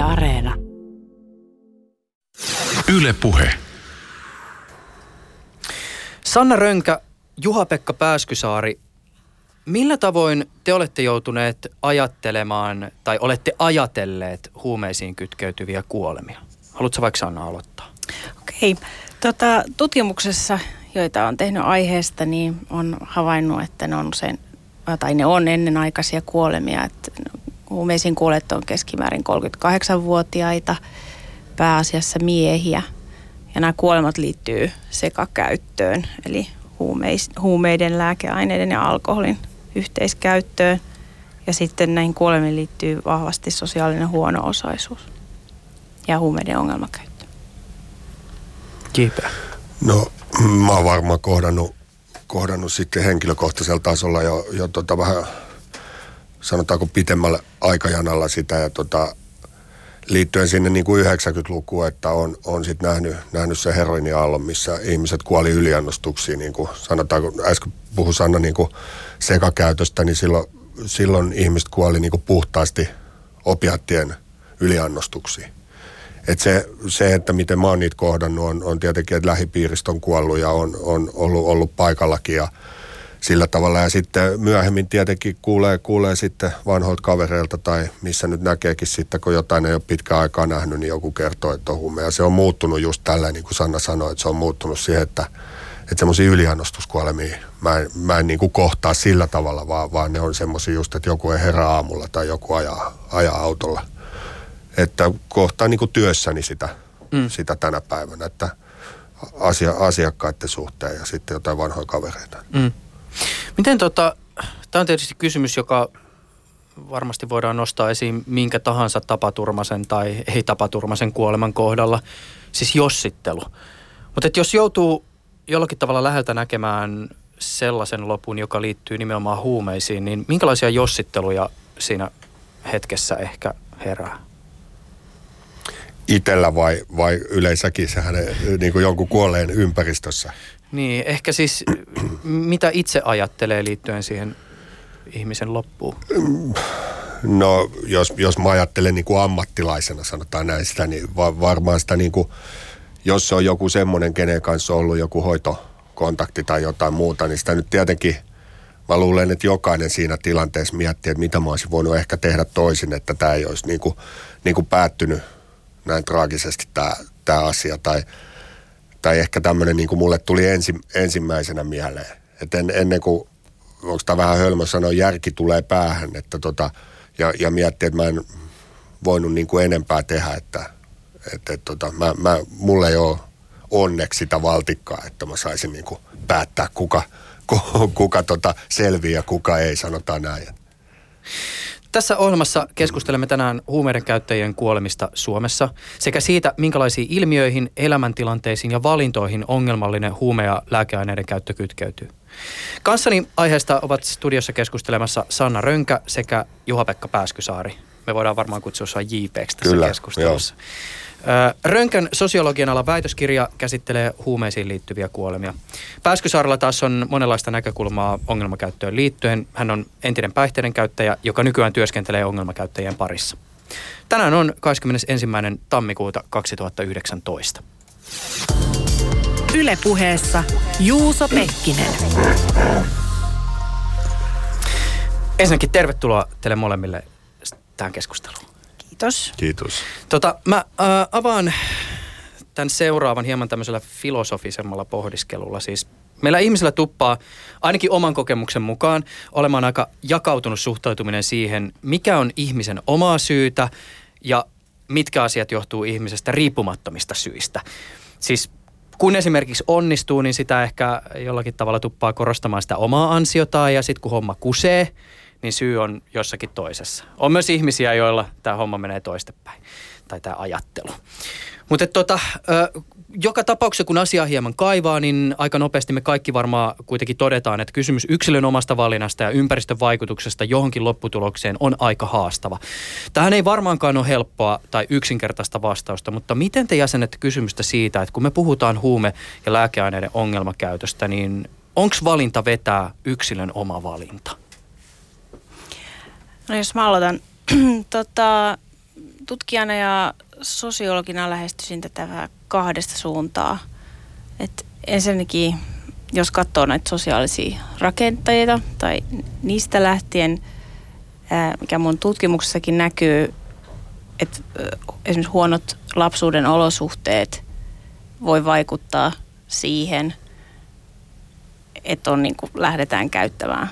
Yle Areena. Yle Puhe. Sanna Rönkä, Juha-Pekka Pääskysaari, millä tavoin te olette joutuneet ajattelemaan tai olette ajatelleet huumeisiin kytkeytyviä kuolemia? Haluatko vaikka Sanna aloittaa? Okei. Tota, tutkimuksessa, joita on tehnyt aiheesta, niin on havainnut, että ne on usein, tai ne on ennenaikaisia kuolemia. Että huumeisiin kuolleet on keskimäärin 38-vuotiaita, pääasiassa miehiä. Ja nämä kuolemat liittyy sekakäyttöön, eli huumeis, huumeiden, lääkeaineiden ja alkoholin yhteiskäyttöön. Ja sitten näihin kuolemiin liittyy vahvasti sosiaalinen huono-osaisuus ja huumeiden ongelmakäyttö. Kiipeä. No mä oon varmaan kohdannut, kohdannut sitten henkilökohtaisella tasolla jo, jo tota vähän sanotaanko pitemmällä aikajanalla sitä ja tota, liittyen sinne niin kuin 90-lukuun, että on, on sitten nähnyt, nähnyt se heroiniaallon, missä ihmiset kuoli yliannostuksiin, niin kuin sanotaanko, äsken puhui Sanna niin kuin sekakäytöstä, niin silloin, silloin ihmiset kuoli niin kuin puhtaasti opiattien yliannostuksiin. Et se, se, että miten mä oon niitä kohdannut, on, on tietenkin, että lähipiiristä on kuollut ja on, on ollut, ollut paikallakin ja sillä tavalla. Ja sitten myöhemmin tietenkin kuulee, kuulee sitten vanhoilta kavereilta tai missä nyt näkeekin sitten, kun jotain ei ole pitkään aikaa nähnyt, niin joku kertoo, että on huume. Ja se on muuttunut just tällä, niin kuin Sanna sanoi, että se on muuttunut siihen, että, että semmoisia yliannostuskuolemia mä en, mä en niin kuin kohtaa sillä tavalla, vaan, vaan ne on semmoisia just, että joku ei herää aamulla tai joku ajaa, ajaa autolla. Että kohtaa niin kuin työssäni sitä, mm. sitä tänä päivänä, että asia, asiakkaiden suhteen ja sitten jotain vanhoja kavereita. Mm. Miten tota, tämä on tietysti kysymys, joka varmasti voidaan nostaa esiin minkä tahansa tapaturmasen tai ei-tapaturmasen kuoleman kohdalla, siis jossittelu. Mutta jos joutuu jollakin tavalla läheltä näkemään sellaisen lopun, joka liittyy nimenomaan huumeisiin, niin minkälaisia jossitteluja siinä hetkessä ehkä herää? Itellä vai, vai yleensäkin sehän niin kuin jonkun kuolleen ympäristössä? Niin, ehkä siis mitä itse ajattelee liittyen siihen ihmisen loppuun? No, jos, jos mä ajattelen niin kuin ammattilaisena, sanotaan näin sitä, niin va- varmaan sitä niin kuin, jos se on joku semmoinen, kenen kanssa on ollut joku hoitokontakti tai jotain muuta, niin sitä nyt tietenkin, mä luulen, että jokainen siinä tilanteessa miettii, että mitä mä olisin voinut ehkä tehdä toisin, että tämä ei olisi niin kuin, niin kuin päättynyt näin traagisesti tämä, tämä asia. Tai, tai ehkä tämmöinen niin kuin mulle tuli ensi, ensimmäisenä mieleen. Että en, ennen kuin, onko tämä vähän hölmö sanoa, järki tulee päähän, että tota, ja, ja miettii, että mä en voinut niin kuin enempää tehdä, että, että, että tota, mä, mä, mulla ei ole onneksi sitä valtikkaa, että mä saisin niin kuin päättää, kuka, kuka tota selviää ja kuka ei, sanotaan näin. Tässä ohjelmassa keskustelemme tänään huumeiden käyttäjien kuolemista Suomessa sekä siitä, minkälaisiin ilmiöihin, elämäntilanteisiin ja valintoihin ongelmallinen huume- ja lääkeaineiden käyttö kytkeytyy. Kanssani aiheesta ovat studiossa keskustelemassa Sanna Rönkä sekä Juha-Pekka Pääskysaari. Me voidaan varmaan kutsua sua JPEX tässä Kyllä, keskustelussa. Joo. Rönkän sosiologian ala väitöskirja käsittelee huumeisiin liittyviä kuolemia. Pääskysaarella taas on monenlaista näkökulmaa ongelmakäyttöön liittyen. Hän on entinen päihteiden käyttäjä, joka nykyään työskentelee ongelmakäyttäjien parissa. Tänään on 21. tammikuuta 2019. Ylepuheessa Juuso Pekkinen. Ensinnäkin tervetuloa teille molemmille tähän keskusteluun. Kiitos. Kiitos. Tota, mä äh, avaan tämän seuraavan hieman tämmöisellä filosofisemmalla pohdiskelulla. Siis meillä ihmisillä tuppaa ainakin oman kokemuksen mukaan olemaan aika jakautunut suhtautuminen siihen, mikä on ihmisen omaa syytä ja mitkä asiat johtuu ihmisestä riippumattomista syistä. Siis kun esimerkiksi onnistuu, niin sitä ehkä jollakin tavalla tuppaa korostamaan sitä omaa ansiotaan ja sitten kun homma kusee – niin syy on jossakin toisessa. On myös ihmisiä, joilla tämä homma menee toistepäin, tai tämä ajattelu. Mutta tota, joka tapauksessa, kun asiaa hieman kaivaa, niin aika nopeasti me kaikki varmaan kuitenkin todetaan, että kysymys yksilön omasta valinnasta ja ympäristön vaikutuksesta johonkin lopputulokseen on aika haastava. Tähän ei varmaankaan ole helppoa tai yksinkertaista vastausta, mutta miten te jäsenette kysymystä siitä, että kun me puhutaan huume- ja lääkeaineiden ongelmakäytöstä, niin onko valinta vetää yksilön oma valinta? No jos mä aloitan. tota, tutkijana ja sosiologina lähestyisin tätä vähän kahdesta suuntaa. Et ensinnäkin, jos katsoo näitä sosiaalisia rakenteita tai niistä lähtien, mikä mun tutkimuksessakin näkyy, että esimerkiksi huonot lapsuuden olosuhteet voi vaikuttaa siihen, että on niin kuin lähdetään käyttämään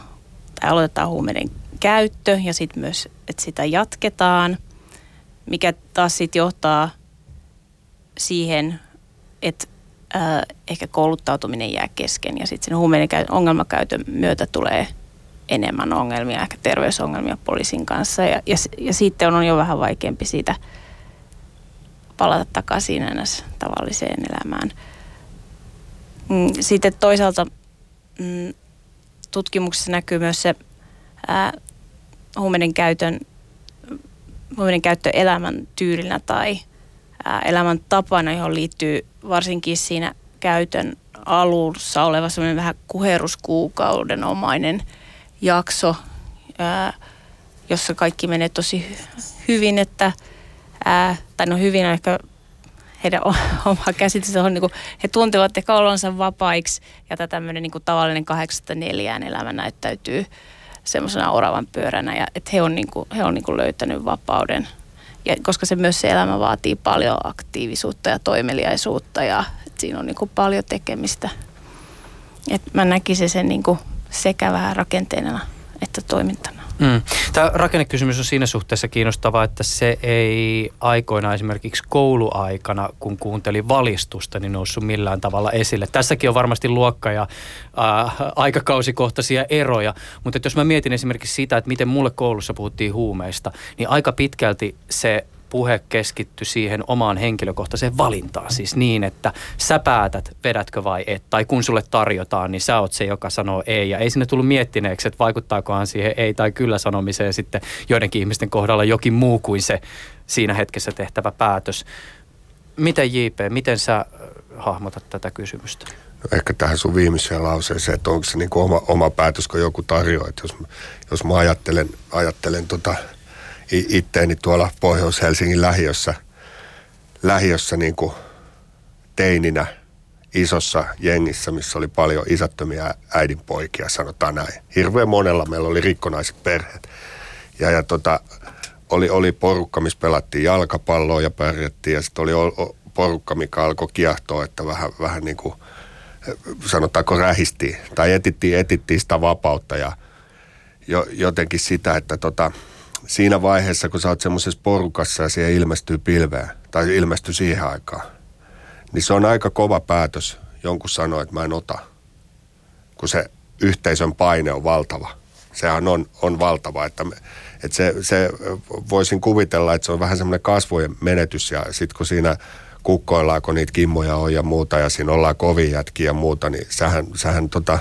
tai aloitetaan huumeiden käyttö ja sitten myös, että sitä jatketaan, mikä taas sitten johtaa siihen, että äh, ehkä kouluttautuminen jää kesken ja sitten sen huumeiden ongelmakäytön myötä tulee enemmän ongelmia, ehkä terveysongelmia poliisin kanssa ja, ja, ja sitten on jo vähän vaikeampi siitä palata takaisin ennäs tavalliseen elämään. Mm, sitten toisaalta mm, tutkimuksessa näkyy myös se ää, huumeiden käytön huumeiden käyttö elämän tyylinä tai elämän tapana, johon liittyy varsinkin siinä käytön alussa oleva semmoinen vähän kuheruskuukauden omainen jakso, jossa kaikki menee tosi hyvin, että tai no hyvin on ehkä heidän oma käsitys on, niin kuin, he tuntevat ehkä olonsa vapaiksi ja tämä tämmöinen niin tavallinen kahdeksasta neljään elämä näyttäytyy semmoisena oravan pyöränä ja että he on, niin kuin, he on niin kuin löytänyt vapauden. Ja koska se myös se elämä vaatii paljon aktiivisuutta ja toimeliaisuutta ja siinä on niin kuin paljon tekemistä. Et mä näkisin sen niin kuin sekä vähän rakenteena että toimintana. Mm. Tämä rakennekysymys on siinä suhteessa kiinnostava, että se ei aikoina esimerkiksi kouluaikana, kun kuunteli valistusta, niin noussut millään tavalla esille. Tässäkin on varmasti luokka- ja äh, aikakausikohtaisia eroja, mutta jos mä mietin esimerkiksi sitä, että miten mulle koulussa puhuttiin huumeista, niin aika pitkälti se puhe keskitty siihen omaan henkilökohtaiseen valintaan. Siis niin, että sä päätät, vedätkö vai et. Tai kun sulle tarjotaan, niin sä oot se, joka sanoo ei. Ja ei sinne tullut miettineeksi, että vaikuttaakohan siihen ei tai kyllä sanomiseen sitten joidenkin ihmisten kohdalla jokin muu kuin se siinä hetkessä tehtävä päätös. Miten JP, miten sä äh, hahmotat tätä kysymystä? No ehkä tähän sun viimeiseen lauseeseen, että onko se niin oma, oma päätös, kun joku tarjoaa. Jos, jos mä ajattelen, ajattelen tota, itteeni tuolla Pohjois-Helsingin lähiössä, lähiössä niin kuin teininä isossa jengissä, missä oli paljon isättömiä äidinpoikia, sanotaan näin. Hirveän monella meillä oli rikkonaiset perheet. Ja, ja tota, oli, oli porukka, missä pelattiin jalkapalloa ja pärjättiin. Ja sitten oli porukka, mikä alkoi kiehtoa, että vähän, vähän niin kuin, sanotaanko rähistiin. Tai etittiin, etittiin sitä vapautta ja jo, jotenkin sitä, että tota, siinä vaiheessa, kun sä oot semmoisessa porukassa ja siihen ilmestyy pilveä, tai ilmestyy siihen aikaan, niin se on aika kova päätös jonkun sanoa, että mä en ota, kun se yhteisön paine on valtava. Sehän on, on valtava, että, että se, se, voisin kuvitella, että se on vähän semmoinen kasvojen menetys ja sitten kun siinä kukkoillaan, kun niitä kimmoja on ja muuta ja siinä ollaan kovin jätkiä ja muuta, niin sähän, sähän tota,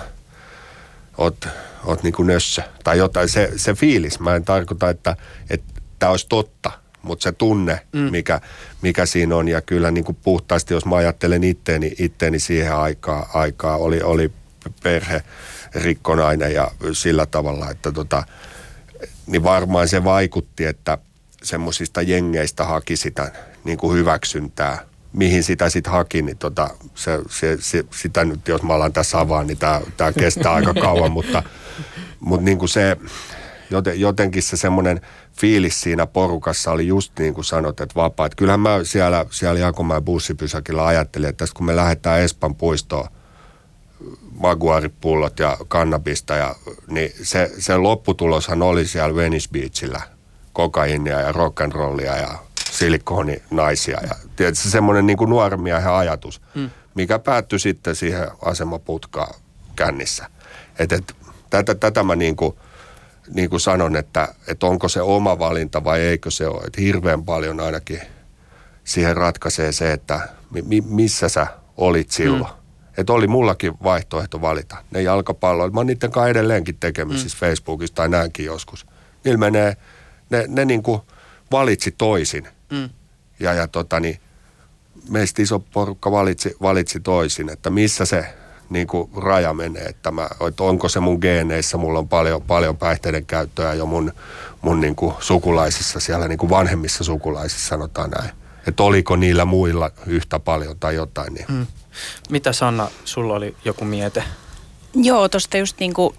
oot, oot niin kuin nössö. Tai jotain, se, se fiilis. Mä en tarkoita, että tämä olisi totta, mutta se tunne, mm. mikä, mikä siinä on. Ja kyllä niin kuin puhtaasti, jos mä ajattelen itteeni, itteeni siihen aikaa, aikaa oli, oli perhe rikkonainen ja sillä tavalla, että tota, niin varmaan se vaikutti, että semmoisista jengeistä haki sitä niin kuin hyväksyntää – mihin sitä sitten haki, niin tota, se, se, se, sitä nyt, jos mä alan tässä avaan, niin tämä kestää aika kauan, mutta, mutta niin se, joten, jotenkin se semmoinen fiilis siinä porukassa oli just niin kuin sanot, että vapaa. Että kyllähän mä siellä, siellä Jakomäen bussipysäkillä ajattelin, että kun me lähdetään Espan puistoon, maguaripullot ja kannabista, ja, niin se, se lopputuloshan oli siellä Venice Beachillä kokainia ja rock'n'rollia ja naisia Ja tietysti semmoinen niin kuin nuoren miehen ajatus, mm. mikä päättyi sitten siihen asemaputkaan kännissä. Et, et, tätä, tätä mä niin kuin, niin kuin sanon, että, että onko se oma valinta vai eikö se ole. Että hirveän paljon ainakin siihen ratkaisee se, että mi, missä sä olit silloin. Mm. Että oli mullakin vaihtoehto valita. Ne jalkapalloilijat, mä oon niiden kanssa edelleenkin tekemisissä mm. Facebookissa tai näinkin joskus. Niillä menee, ne, ne niin kuin valitsi toisin. Mm. Ja, ja tota, niin, meistä iso porukka valitsi, valitsi toisin, että missä se niin kuin raja menee, että, mä, että onko se mun geeneissä, mulla on paljon, paljon päihteiden käyttöä jo mun, mun niin kuin sukulaisissa, siellä niin kuin vanhemmissa sukulaisissa sanotaan näin. Että oliko niillä muilla yhtä paljon tai jotain. Niin. Hmm. Mitä Sanna, sulla oli joku miete? Joo, tuosta just niin kuin,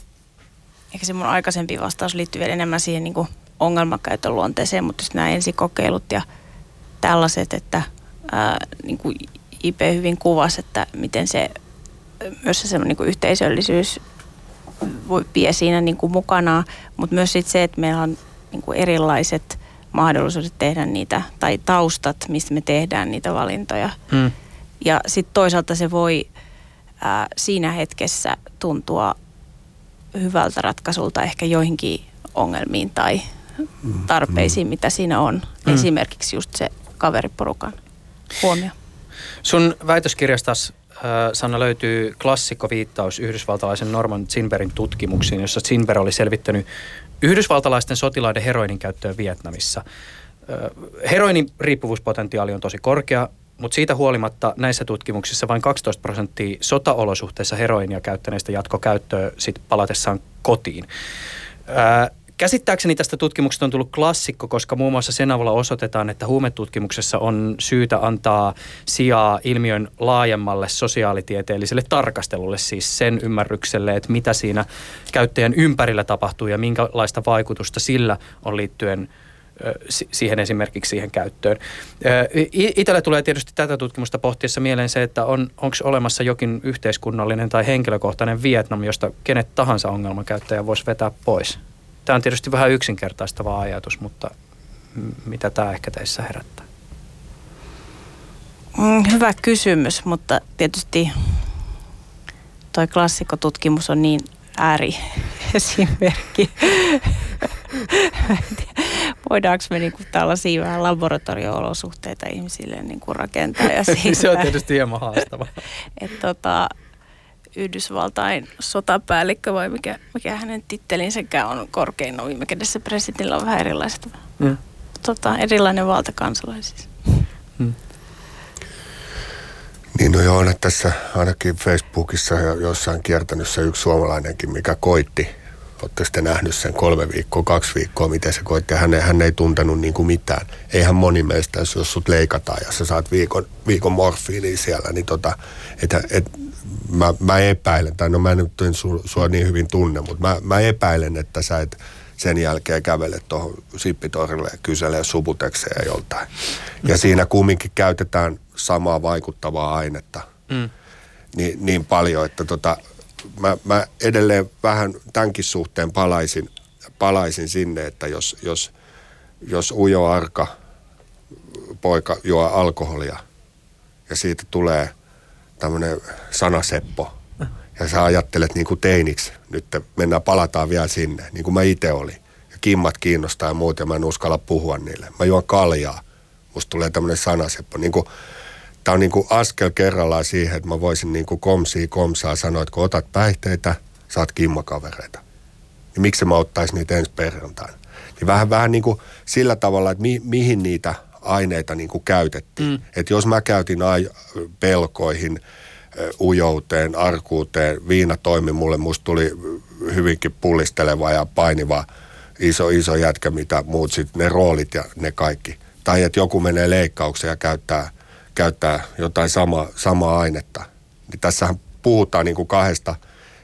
ehkä se mun aikaisempi vastaus liittyy vielä enemmän siihen niin kuin ongelmakäytön luonteeseen, mutta just nämä ensikokeilut ja tällaiset, että ää, niin kuin IP hyvin kuvasi, että miten se myös se niin kuin yhteisöllisyys voi vie siinä niin kuin mukana, mutta myös sit se, että meillä on niin kuin erilaiset mahdollisuudet tehdä niitä, tai taustat, mistä me tehdään niitä valintoja. Hmm. Ja sitten toisaalta se voi ää, siinä hetkessä tuntua hyvältä ratkaisulta ehkä joihinkin ongelmiin tai hmm. tarpeisiin, mm. mitä siinä on. Mm. Esimerkiksi just se kaveriporukan huomio. Sun väitöskirjastas Sanna löytyy klassikkoviittaus yhdysvaltalaisen Norman Zinberin tutkimuksiin, jossa Zinber oli selvittänyt yhdysvaltalaisten sotilaiden heroinin käyttöä Vietnamissa. Heroinin riippuvuuspotentiaali on tosi korkea, mutta siitä huolimatta näissä tutkimuksissa vain 12 prosenttia sotaolosuhteissa heroinia käyttäneistä jatko käyttöä sit palatessaan kotiin. Käsittääkseni tästä tutkimuksesta on tullut klassikko, koska muun muassa sen avulla osoitetaan, että huumetutkimuksessa on syytä antaa sijaa ilmiön laajemmalle sosiaalitieteelliselle tarkastelulle, siis sen ymmärrykselle, että mitä siinä käyttäjän ympärillä tapahtuu ja minkälaista vaikutusta sillä on liittyen siihen esimerkiksi siihen käyttöön. Itselle tulee tietysti tätä tutkimusta pohtiessa mieleen se, että on, onko olemassa jokin yhteiskunnallinen tai henkilökohtainen Vietnam, josta kenet tahansa ongelmakäyttäjä voisi vetää pois. Tämä on tietysti vähän yksinkertaistava ajatus, mutta mitä tämä ehkä teissä herättää? Mm, hyvä kysymys, mutta tietysti toi klassikotutkimus on niin ääriesimerkki. Voidaanko me niinku tällaisia vähän laboratorio-olosuhteita ihmisille niinku rakentaa? Ja se on tietysti hieman haastava. Et tota, Yhdysvaltain sotapäällikkö vai mikä, mikä hänen tittelinsäkään on korkein. No viime kädessä presidentillä on vähän erilaiset, mm. tota, erilainen valta kansalaisissa. Mm. Niin no joo, tässä ainakin Facebookissa ja jossain kiertänyt se yksi suomalainenkin, mikä koitti. Olette sitten nähnyt sen kolme viikkoa, kaksi viikkoa, miten se koitti. Hän ei, hän ei tuntenut niin kuin mitään. Eihän moni meistä, jos sut leikataan ja sä saat viikon, viikon morfiinia siellä, niin tota, et, et, mä, mä epäilen, tai no mä en nyt su, sua niin hyvin tunne, mutta mä, mä epäilen, että sä et sen jälkeen kävele tuohon Sippitorille ja kyselee subutekseja joltain. Ja mm. siinä kumminkin käytetään samaa vaikuttavaa ainetta mm. niin, niin paljon, että tota, mä, mä edelleen vähän tämänkin suhteen palaisin, palaisin sinne, että jos, jos, jos ujo arka poika juo alkoholia ja siitä tulee tämmöinen sanaseppo ja sä ajattelet niin kuin teiniksi, nyt mennään, palataan vielä sinne, niin kuin mä itse olin. Ja kimmat kiinnostaa ja muut ja mä en uskalla puhua niille. Mä juon kaljaa, musta tulee tämmöinen sanaseppo. Niin kuin, tää on niin kuin askel kerrallaan siihen, että mä voisin niin kuin komsia komsaa sanoa, että kun otat päihteitä, saat kimmakavereita. Niin miksi mä ottaisin niitä ensi perjantaina? Niin vähän, vähän niin kuin sillä tavalla, että mi, mihin niitä aineita niin kuin käytettiin. Mm. Että jos mä käytin ai- pelkoihin, ujouteen, arkuuteen, viina toimi mulle, musta tuli hyvinkin pullisteleva ja painiva iso, iso jätkä, mitä muut sitten, ne roolit ja ne kaikki. Tai että joku menee leikkaukseen ja käyttää, käyttää jotain sama, samaa ainetta. Niin tässähän puhutaan niin kuin kahdesta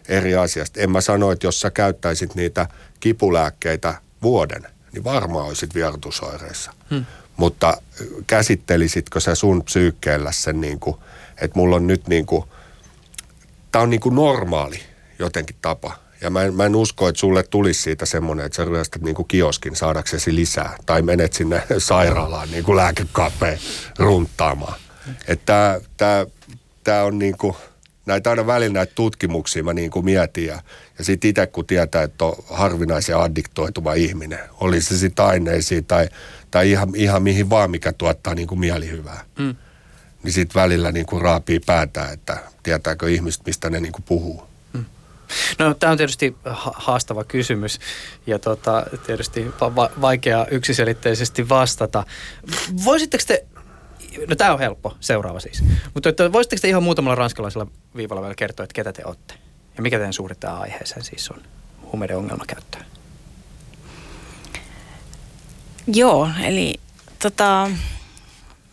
eri asiasta. En mä sano, että jos sä käyttäisit niitä kipulääkkeitä vuoden, niin varmaan olisit vierotusoireissa. Hmm. Mutta käsittelisitkö sä sun psyykkeellä sen niin kuin, että mulla on nyt niin kuin, tää on niin kuin normaali jotenkin tapa. Ja mä en, mä en usko, että sulle tulisi siitä semmoinen, että sä ryöstät niin kuin kioskin saadaksesi lisää. Tai menet sinne sairaalaan niin kuin lääkekaappeen runttaamaan. Että tää, tää on niin kuin, näitä aina välillä näitä tutkimuksia mä niin kuin mietin. Ja, ja sitten itse kun tietää, että on harvinaisen addiktoituva ihminen, oli se sitten aineisiin tai, tai ihan, ihan mihin vaan, mikä tuottaa niin kuin mielihyvää. Mm. Niin sitten välillä niin kuin raapii päätä, että tietääkö ihmiset, mistä ne niin kuin puhuu. Mm. No tämä on tietysti haastava kysymys ja tota, tietysti va- vaikea yksiselitteisesti vastata. Voisitteko te No tämä on helppo, seuraava siis. Mutta että voisitteko te ihan muutamalla ranskalaisella viivalla vielä kertoa, että ketä te olette? Ja mikä teidän suhde tähän aiheeseen siis on, huumeiden ongelmakäyttöön? Joo, eli tota,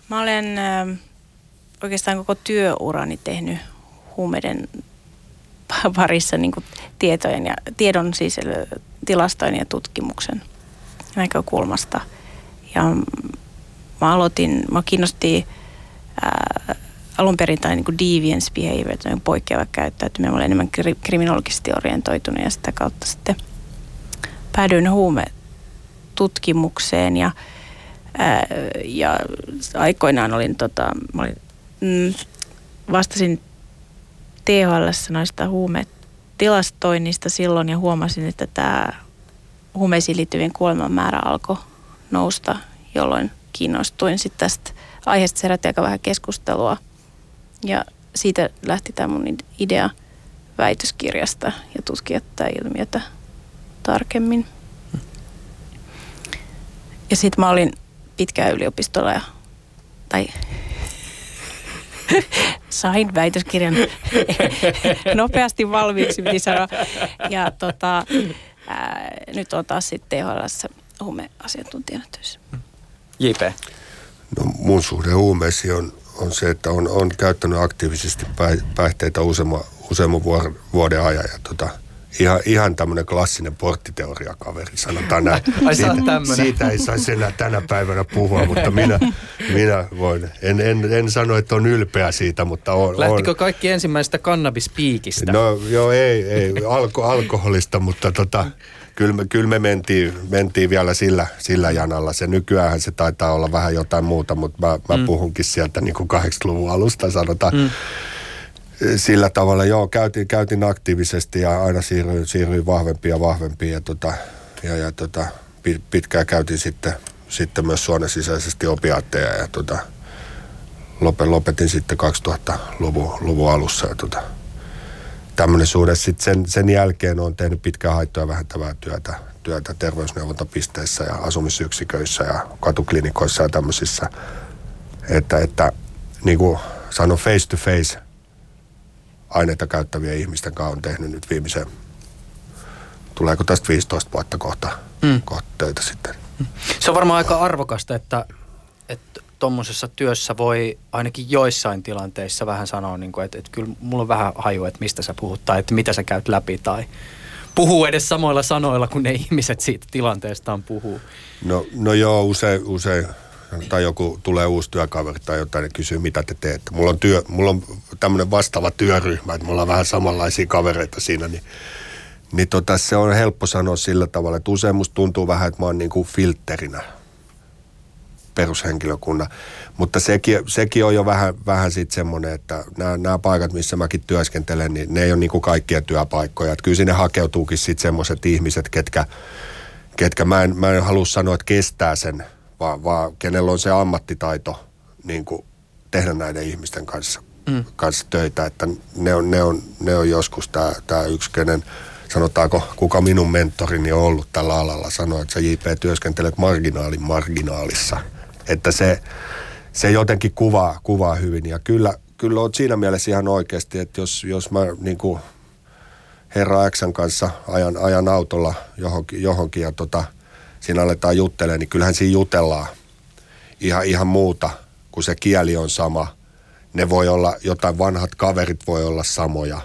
mä olen äh, oikeastaan koko työurani tehnyt huumeiden parissa niin tietojen ja tiedon siis tilastojen ja tutkimuksen näkökulmasta. Ja mä aloitin, mä kiinnosti alun perin tai niin deviance behavior, poikkeava käyttäytyminen. Mä olin enemmän kri- kriminologisesti orientoitunut ja sitä kautta sitten päädyin huumetutkimukseen ja, ää, ja aikoinaan olin, tota, mä olin, mm, vastasin THL noista huumetilastoinnista silloin ja huomasin, että tämä huumeisiin liittyvien kuoleman määrä alkoi nousta, jolloin kiinnostuin sitten tästä aiheesta. Se herätti aika vähän keskustelua ja siitä lähti tämä mun idea väitöskirjasta ja tutkia tätä ilmiötä tarkemmin. Ja sitten mä olin pitkään yliopistolla ja, tai sain väitöskirjan nopeasti valmiiksi, piti sanoa. Ja tota, ää, nyt on taas sitten THL huumeasiantuntijana töissä. JP. No mun suhde huumeisiin on, on se, että on, on käyttänyt aktiivisesti päihteitä useamman, useamman vuoden ajan. Ja tota, ihan, ihan tämmöinen klassinen porttiteoriakaveri, sanotaan näin. Ai siitä, siitä ei saisi enää tänä päivänä puhua, mutta minä, minä voin. En, en, en sano, että on ylpeä siitä, mutta on. Lähtikö on. kaikki ensimmäisestä kannabispiikistä? No joo, ei, ei alko, alkoholista, mutta tota, kyllä me, kyllä me mentiin, mentiin vielä sillä, sillä janalla. Se nykyään se taitaa olla vähän jotain muuta, mutta mä, mä mm. puhunkin sieltä niin kuin 80-luvun alusta sanotaan. Mm. Sillä tavalla, joo, käytiin, käytiin aktiivisesti ja aina siirryin, siirryin vahvempia ja vahvempia. Ja, tota, ja, ja tota, pitkään käytiin sitten, sitten myös suonen sisäisesti opiaatteja ja tota, lopetin sitten 2000-luvun luvun alussa. Ja tota, tämmöinen suhde. Sitten sen, sen jälkeen on tehnyt pitkää haittoja vähentävää työtä, työtä terveysneuvontapisteissä ja asumisyksiköissä ja katuklinikoissa ja tämmöisissä. Että, että niin kuin sanon face to face aineita käyttäviä ihmisten kanssa on tehnyt nyt viimeisen, tuleeko tästä 15 vuotta kohta, mm. kohta töitä sitten. Se on varmaan aika arvokasta, että, että tuommoisessa työssä voi ainakin joissain tilanteissa vähän sanoa, niin kuin, että, että kyllä mulla on vähän haju, että mistä sä puhut tai että mitä sä käyt läpi tai puhuu edes samoilla sanoilla, kun ne ihmiset siitä tilanteestaan puhuu. No, no joo, usein, usein tai joku tulee uusi työkaveri tai jotain ja kysyy, mitä te teette. Mulla on, työ, mulla on tämmöinen vastaava työryhmä, että mulla on vähän samanlaisia kavereita siinä, niin, niin tota, se on helppo sanoa sillä tavalla, että usein musta tuntuu vähän, että mä oon niin kuin filterinä perushenkilökunnan. Mutta sekin, sekin on jo vähän, vähän sitten semmoinen, että nämä, nämä paikat, missä mäkin työskentelen, niin ne ei ole niin kuin kaikkia työpaikkoja. Että kyllä sinne hakeutuukin sitten semmoiset ihmiset, ketkä, ketkä mä, en, mä en halua sanoa, että kestää sen, vaan, vaan kenellä on se ammattitaito niin kuin tehdä näiden ihmisten kanssa, mm. kanssa töitä. Että ne on, ne on, ne on joskus tämä, tämä yksi, kenen sanotaanko, kuka minun mentorini on ollut tällä alalla, sanoi, että sä JP työskentelet marginaalin marginaalissa – että se, se jotenkin kuvaa, kuvaa hyvin. Ja kyllä, kyllä on siinä mielessä ihan oikeasti, että jos, jos mä niin kuin herra Xn kanssa ajan, ajan autolla johonkin, johonkin ja tota, siinä aletaan juttelemaan, niin kyllähän siinä jutellaan ihan, ihan muuta, kun se kieli on sama. Ne voi olla, jotain vanhat kaverit voi olla samoja.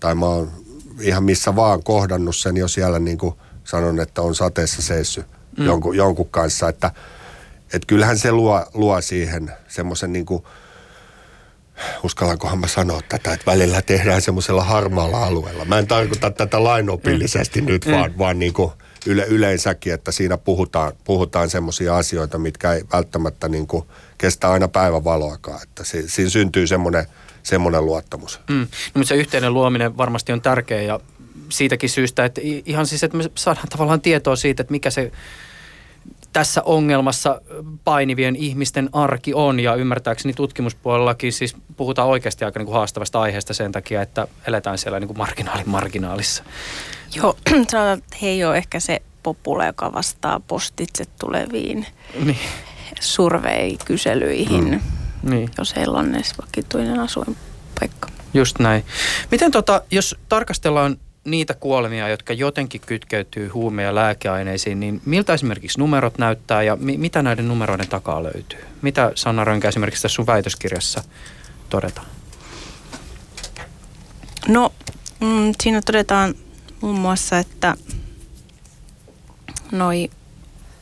Tai mä oon ihan missä vaan kohdannut sen jo siellä niin kuin sanon, että on sateessa seissy mm. jonkun, jonkun kanssa, että – että kyllähän se luo, luo siihen semmoisen niin kuin, uskallankohan mä sanoa tätä, että välillä tehdään semmoisella harmaalla alueella. Mä en tarkoita tätä lainopillisesti mm. nyt, vaan, mm. vaan niin kuin yle, yleensäkin, että siinä puhutaan, puhutaan semmoisia asioita, mitkä ei välttämättä niin kuin kestä aina päivän valoakaan. Että si, siinä syntyy semmoinen, semmoinen luottamus. Mm. No, se yhteinen luominen varmasti on tärkeä ja siitäkin syystä, että ihan siis, että me saadaan tavallaan tietoa siitä, että mikä se tässä ongelmassa painivien ihmisten arki on ja ymmärtääkseni tutkimuspuolellakin siis puhutaan oikeasti aika niin kuin haastavasta aiheesta sen takia, että eletään siellä niin kuin marginaalin marginaalissa. Joo, sanotaan, että he ei ole ehkä se popula, joka vastaa postitse tuleviin niin. survei-kyselyihin, Mm. Niin. jos heillä on edes vakituinen asuinpaikka. Just näin. Miten tota, jos tarkastellaan niitä kuolemia, jotka jotenkin kytkeytyy huume- ja lääkeaineisiin, niin miltä esimerkiksi numerot näyttää ja mi- mitä näiden numeroiden takaa löytyy? Mitä Sanna Rönkä esimerkiksi tässä sun väitöskirjassa todetaan? No, mm, siinä todetaan muun muassa, että noi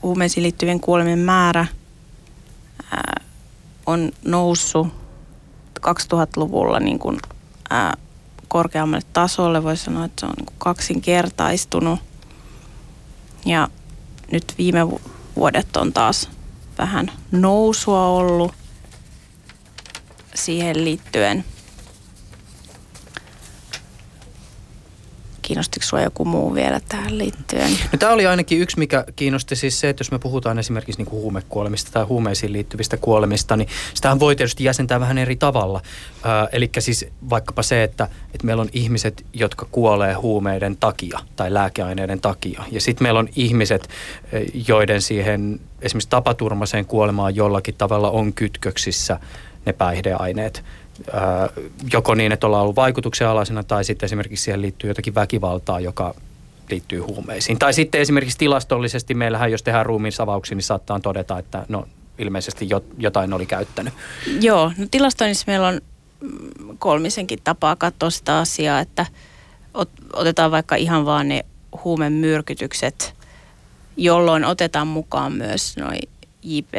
huumeisiin liittyvien kuolemien määrä ää, on noussut 2000-luvulla niin kuin, ää, korkeammalle tasolle. Voisi sanoa, että se on niin kaksinkertaistunut. Ja nyt viime vu- vuodet on taas vähän nousua ollut siihen liittyen. Kiinnostiko sinua joku muu vielä tähän liittyen? No, tämä oli ainakin yksi, mikä kiinnosti siis se, että jos me puhutaan esimerkiksi niin kuin huumekuolemista tai huumeisiin liittyvistä kuolemista, niin sitähän voi tietysti jäsentää vähän eri tavalla. Äh, Eli siis vaikkapa se, että, että meillä on ihmiset, jotka kuolee huumeiden takia tai lääkeaineiden takia. Ja sitten meillä on ihmiset, joiden siihen esimerkiksi tapaturmaiseen kuolemaan jollakin tavalla on kytköksissä ne päihdeaineet. Ää, joko niin, että ollaan ollut vaikutuksen alaisena tai sitten esimerkiksi siihen liittyy jotakin väkivaltaa, joka liittyy huumeisiin. Tai sitten esimerkiksi tilastollisesti meillähän, jos tehdään ruumiisavauksia, niin saattaa todeta, että no ilmeisesti jo- jotain oli käyttänyt. Joo, no tilastoinnissa meillä on kolmisenkin tapaa katsoa sitä asiaa, että ot- otetaan vaikka ihan vaan ne huumemyrkytykset, jolloin otetaan mukaan myös noin JP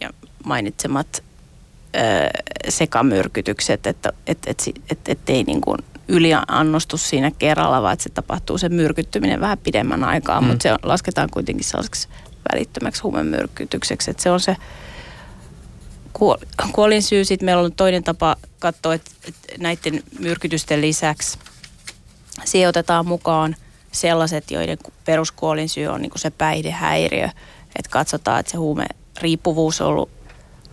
ja mainitsemat sekamyrkytykset, että et, et, et, et ei niin kuin yliannostu siinä kerralla, vaan että se tapahtuu se myrkyttyminen vähän pidemmän aikaa, Mm. mutta se on, lasketaan kuitenkin sellaiseksi välittömäksi huumemyrkytykseksi, että se on se kuol- kuolinsyy. Sitten meillä on toinen tapa katsoa, että, että näiden myrkytysten lisäksi siihen otetaan mukaan sellaiset, joiden peruskuolinsyy on niin kuin se päihdehäiriö. Että katsotaan, että se huume riippuvuus on ollut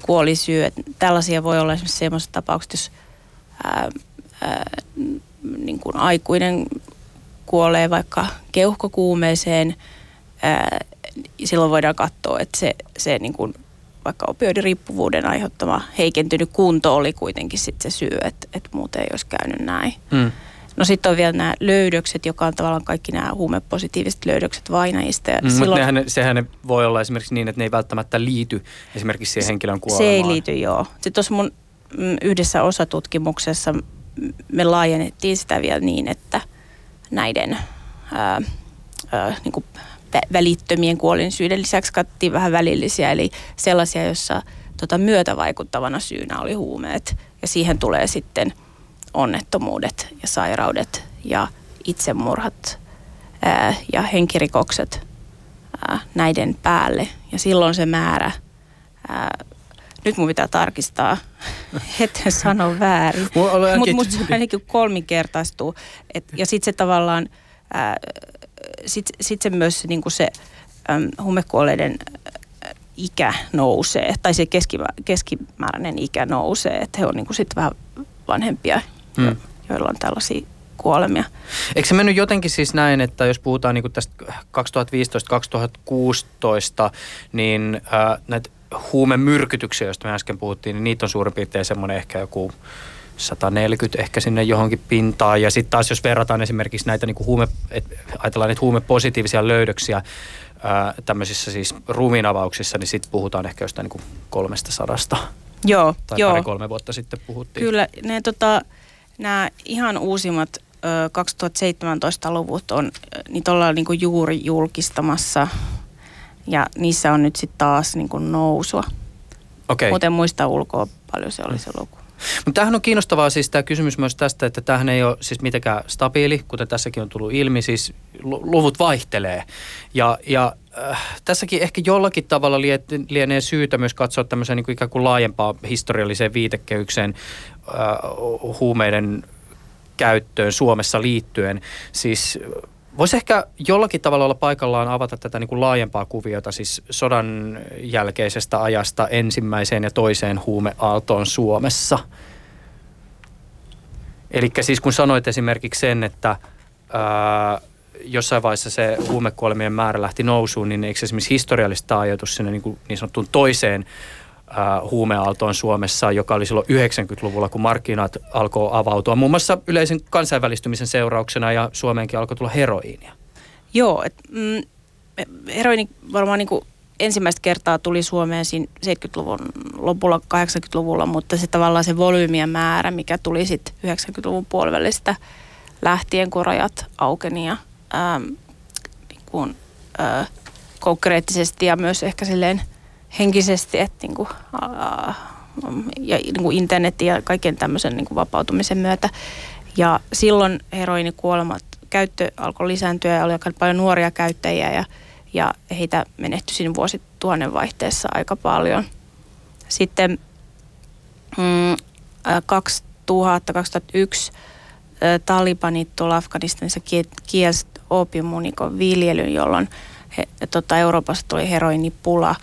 kuolinsyy. Että tällaisia voi olla esimerkiksi sellaiset tapaukset, jos ää, ää, niin kuin aikuinen kuolee vaikka keuhkokuumeeseen, ää, silloin voidaan katsoa, että se, se niin kuin vaikka opioidiriippuvuuden aiheuttama heikentynyt kunto oli kuitenkin sit se syy, että, että muuten ei olisi käynyt näin. Mm. No sitten on vielä nämä löydökset, joka on tavallaan kaikki nämä huumepositiiviset löydökset vainajista. Ja Mm, mutta silloin nehän, sehän ne voi olla esimerkiksi niin, että ne ei välttämättä liity esimerkiksi siihen henkilön se kuolemaan. ei liity, joo. Sitten tuossa mun mm, yhdessä osatutkimuksessa me laajennettiin sitä vielä niin, että näiden ää, ää, niin kuin vä- välittömien kuolinsyiden lisäksi katsottiin vähän välillisiä, eli sellaisia, joissa tota, myötävaikuttavana syynä oli huumeet. Ja siihen tulee sitten onnettomuudet ja sairaudet ja itsemurhat ää, ja henkirikokset ää, näiden päälle. Ja silloin se määrä, ää, nyt mun pitää tarkistaa, etten sano väärin, mutta musta se ainakin kolminkertaistuu. Et, ja sitten se tavallaan, sitten sit se myös se, niinku se äm, humekuolleiden ikä nousee, tai se keskimä, keskimääräinen ikä nousee, että he on niinku sit vähän vanhempia, Jo, joilla on tällaisia kuolemia. Eikö se mennyt jotenkin siis näin, että jos puhutaan niin tästä 2015-2016, niin ää, näitä huumemyrkytyksiä, joista me äsken puhuttiin, niin niitä on suurin piirtein semmoinen ehkä joku 140 ehkä sinne johonkin pintaan. Ja sitten taas jos verrataan esimerkiksi näitä niin kuin huume, et, ajatellaan näitä huumepositiivisia löydöksiä ää, tämmöisissä siis ruumiinavauksissa, niin sitten puhutaan ehkä jostain niin kuin 300 Joo, tai joo. pari-kolme vuotta sitten puhuttiin. Kyllä, ne tota, nämä ihan uusimmat ö, 2017-luvut on, niitä ollaan niinku juuri julkistamassa ja niissä on nyt sitten taas niinku nousua. Okei. Muuten muista ulkoa paljon se oli se luku. Mutta tämähän on kiinnostavaa siis tämä kysymys myös tästä, että tämähän ei ole siis mitenkään stabiili, kuten tässäkin on tullut ilmi, siis lu- luvut vaihtelee. Ja, ja äh, tässäkin ehkä jollakin tavalla lie, lienee syytä myös katsoa tämmöiseen niin kuin ikään kuin laajempaan historialliseen viitekehykseen äh, huumeiden käyttöön Suomessa liittyen. Siis Voisi ehkä jollakin tavalla olla paikallaan avata tätä niin kuin laajempaa kuviota, siis sodan jälkeisestä ajasta ensimmäiseen ja toiseen huumeaaltoon Suomessa. Eli siis kun sanoit esimerkiksi sen, että ää, jossain vaiheessa se huumekuolemien määrä lähti nousuun, niin eikö esimerkiksi historiallista ajoitus sinne niin, kuin niin sanottuun toiseen äh, huumeaaltoon Suomessa, joka oli silloin 90-luvulla, kun markkinat alkoi avautua. Muun muassa yleisen kansainvälistymisen seurauksena ja Suomeenkin alkoi tulla heroiinia. Joo, et, mm, heroini varmaan niin kuin ensimmäistä kertaa tuli Suomeen siinä 70-luvun lopulla, 80-luvulla, mutta se tavallaan se volyymien määrä, mikä tuli sitten 90-luvun puolivälistä lähtien, kun rajat aukeni ja ähm, niin kuin, äh, konkreettisesti ja myös ehkä silleen henkisesti, että niin kuin, äh, ja niin kuin internetin ja kaiken tämmöisen niin kuin vapautumisen myötä. Ja silloin heroinikuolemat, käyttö alkoi lisääntyä ja oli aika paljon nuoria käyttäjiä ja ja heitä menehtyi siinä vuosituhannen vaihteessa aika paljon. Sitten mm, 2000-2001 talibanit tuolla Afganistanissa kielsi opiumunikon viljelyn, jolloin he, tota, Euroopassa tuli heroinipula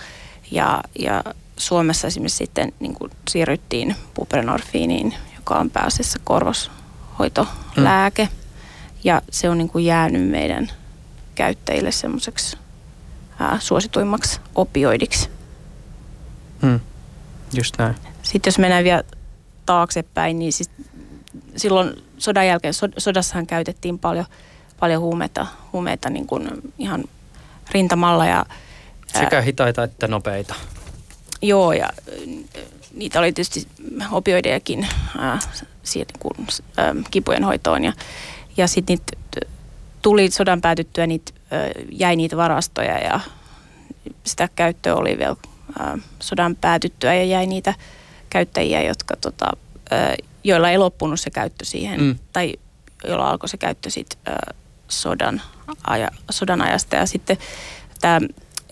ja, ja Suomessa esimerkiksi sitten niin kuin siirryttiin buprenorfiiniin, joka on pääasiassa korvashoitolääke. Mm. Ja se on niin kuin jäänyt meidän käyttäjille semmoiseksi suosituimmaksi opioidiksi. Hmm. Just näin. Sitten jos mennään vielä taaksepäin, niin siis silloin sodan jälkeen, sodassahan käytettiin paljon, paljon huumeita, huumeita niin kuin ihan rintamalla. Ja, Sekä hitaita että nopeita. Joo, ja niitä oli tietysti opioidejakin siihen, niin kuin, ää, kipujen hoitoon. Ja, ja sitten niitä tuli sodan päätyttyä, niitä jäi niitä varastoja ja sitä käyttöä oli vielä sodan päätyttyä ja jäi niitä käyttäjiä, jotka tota, joilla ei loppunut se käyttö siihen, mm. tai joilla alkoi se käyttö sit, sodan, aja, sodan ajasta. Ja sitten tämä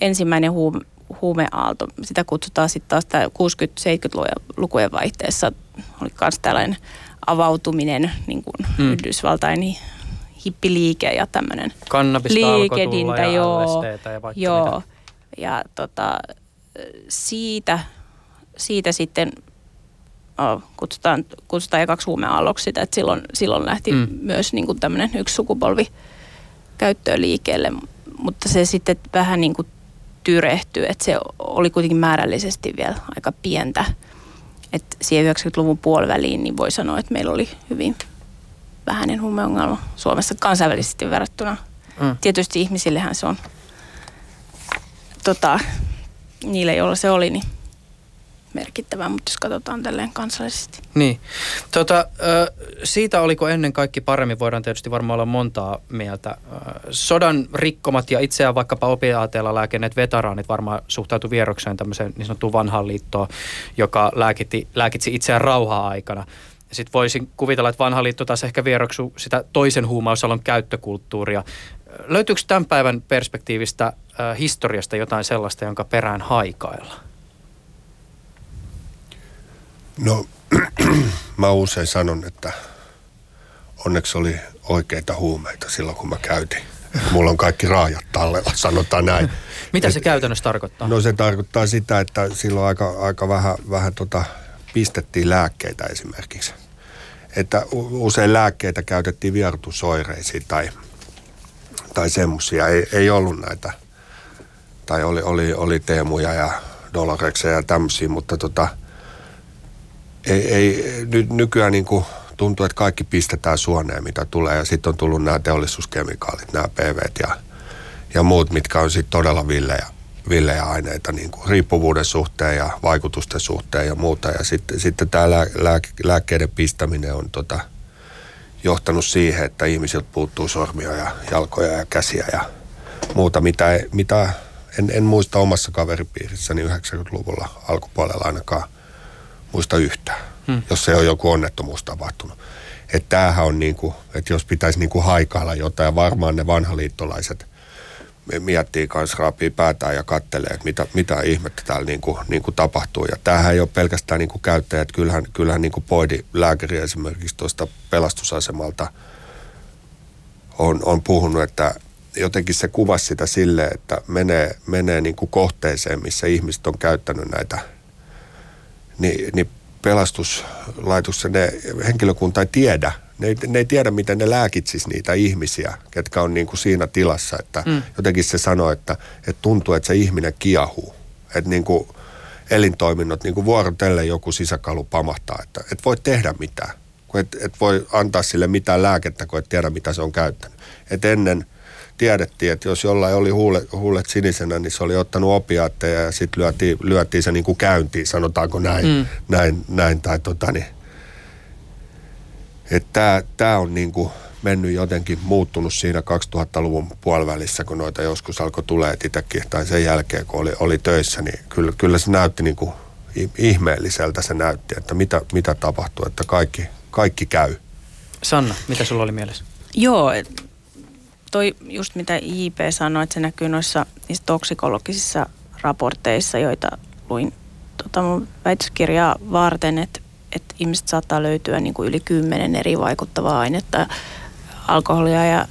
ensimmäinen huume, huumeaalto, sitä kutsutaan sitten taas 60-70-lukujen vaihteessa, oli myös tällainen avautuminen niin kuin mm. Yhdysvaltain hippiliike ja tämmöinen liikedintä. Ja joo, ja joo. Mitä. Ja tota, siitä, siitä sitten kutsutaan, kutsutaan ekaksi huumeaalloksi sitä, että silloin, silloin lähti mm. myös niin kuin tämmöinen yksi sukupolvi käyttöön liikkeelle, mutta se sitten vähän niin kuin tyrehtyi, että se oli kuitenkin määrällisesti vielä aika pientä. että siihen 90-luvun puoliväliin niin voi sanoa, että meillä oli hyvin vähäinen huumeongelma Suomessa kansainvälisesti verrattuna. Mm. Tietysti ihmisillehän se on, tota, niille joilla se oli, niin merkittävää, mutta jos katsotaan tälleen kansallisesti. Niin. Tota, siitä oliko ennen kaikki paremmin, voidaan tietysti varmaan olla montaa mieltä. Sodan rikkomat ja itseään vaikkapa opiaateilla lääkenneet veteraanit varmaan suhtautu vierokseen tämmöiseen niin sanottuun vanhaan liittoon, joka lääkitti, lääkitsi itseään rauhaa aikana. Sitten voisin kuvitella, että vanha liitto taas ehkä vieroksu sitä toisen huumausalon käyttökulttuuria. Löytyykö tämän päivän perspektiivistä äh, historiasta jotain sellaista, jonka perään haikailla? No, mä usein sanon, että onneksi oli oikeita huumeita silloin, kun mä käytin. Mulla on kaikki raajat tallella, sanotaan näin. Mitä se Et, käytännössä tarkoittaa? No se tarkoittaa sitä, että silloin aika, aika vähän, vähän tota, pistettiin lääkkeitä esimerkiksi että usein lääkkeitä käytettiin vierotusoireisiin tai, tai semmoisia. Ei, ei ollut näitä, tai oli, oli, oli teemuja ja dolorekseja ja tämmöisiä, mutta tota, ei, ei, ny, nykyään niin kuin tuntuu, että kaikki pistetään suoneen, mitä tulee. Ja sitten on tullut nämä teollisuuskemikaalit, nämä PV ja, ja muut, mitkä on sitten todella villejä villejä aineita niin kuin riippuvuuden suhteen ja vaikutusten suhteen ja muuta. Ja sitten, sitten tämä lää, lää, lääkkeiden pistäminen on tota, johtanut siihen, että ihmisiltä puuttuu sormia ja jalkoja ja käsiä ja muuta, mitä, mitä en, en muista omassa kaveripiirissäni 90-luvulla alkupuolella ainakaan muista yhtään, hmm. jos ei ole joku onnettomuus tapahtunut. Että tämähän on niin kuin, että jos pitäisi niin kuin haikailla jotain, varmaan ne vanhaliittolaiset – miettii kanssa, raapii päätään ja kattelee, että mitä, mitä ihmettä täällä niin kuin, niin kuin tapahtuu. Ja tämähän ei ole pelkästään niin kuin käyttäjät, kyllähän, kyllähän niin kuin Poidi lääkäri esimerkiksi tuosta pelastusasemalta on, on puhunut, että jotenkin se kuvasi sitä sille, että menee, menee niin kuin kohteeseen, missä ihmiset on käyttänyt näitä, niin, niin pelastuslaitossa ne henkilökunta ei tiedä, Ne ei, ne ei tiedä, miten ne lääkitsis niitä ihmisiä, ketkä on niin kuin siinä tilassa. Että mm. Jotenkin se sanoo, että, että tuntuu, että se ihminen kiahuu. Että niin kuin elintoiminnot, niin kuin vuorotellen joku sisäkalu pamahtaa, että et voi tehdä mitään. Kun et, et voi antaa sille mitään lääkettä, kun et tiedä, mitä se on käyttänyt. Et ennen tiedettiin, että jos jollain oli huulet, huulet sinisenä, niin se oli ottanut opiaatteja ja sitten lyötiin, lyötiin se niin kuin käyntiin, sanotaanko näin, mm. näin, näin tai tota niin. Että tämä on niin kuin mennyt jotenkin muuttunut siinä 2000-luvun puolivälissä, kun noita joskus alkoi tulee itsekin, tai sen jälkeen, kun oli, oli töissä, niin kyllä, kyllä se näytti niin kuin ihmeelliseltä se näytti, että mitä, mitä tapahtuu, että kaikki, kaikki käy. Sanna, mitä sulla oli mielessä? Joo, toi just mitä JP sanoi, että se näkyy noissa niissä toksikologisissa raporteissa, joita luin tota mun väitöskirjaa varten, että, että ihmiset saattaa löytyä niin kuin yli kymmenen eri vaikuttavaa ainetta, alkoholia ja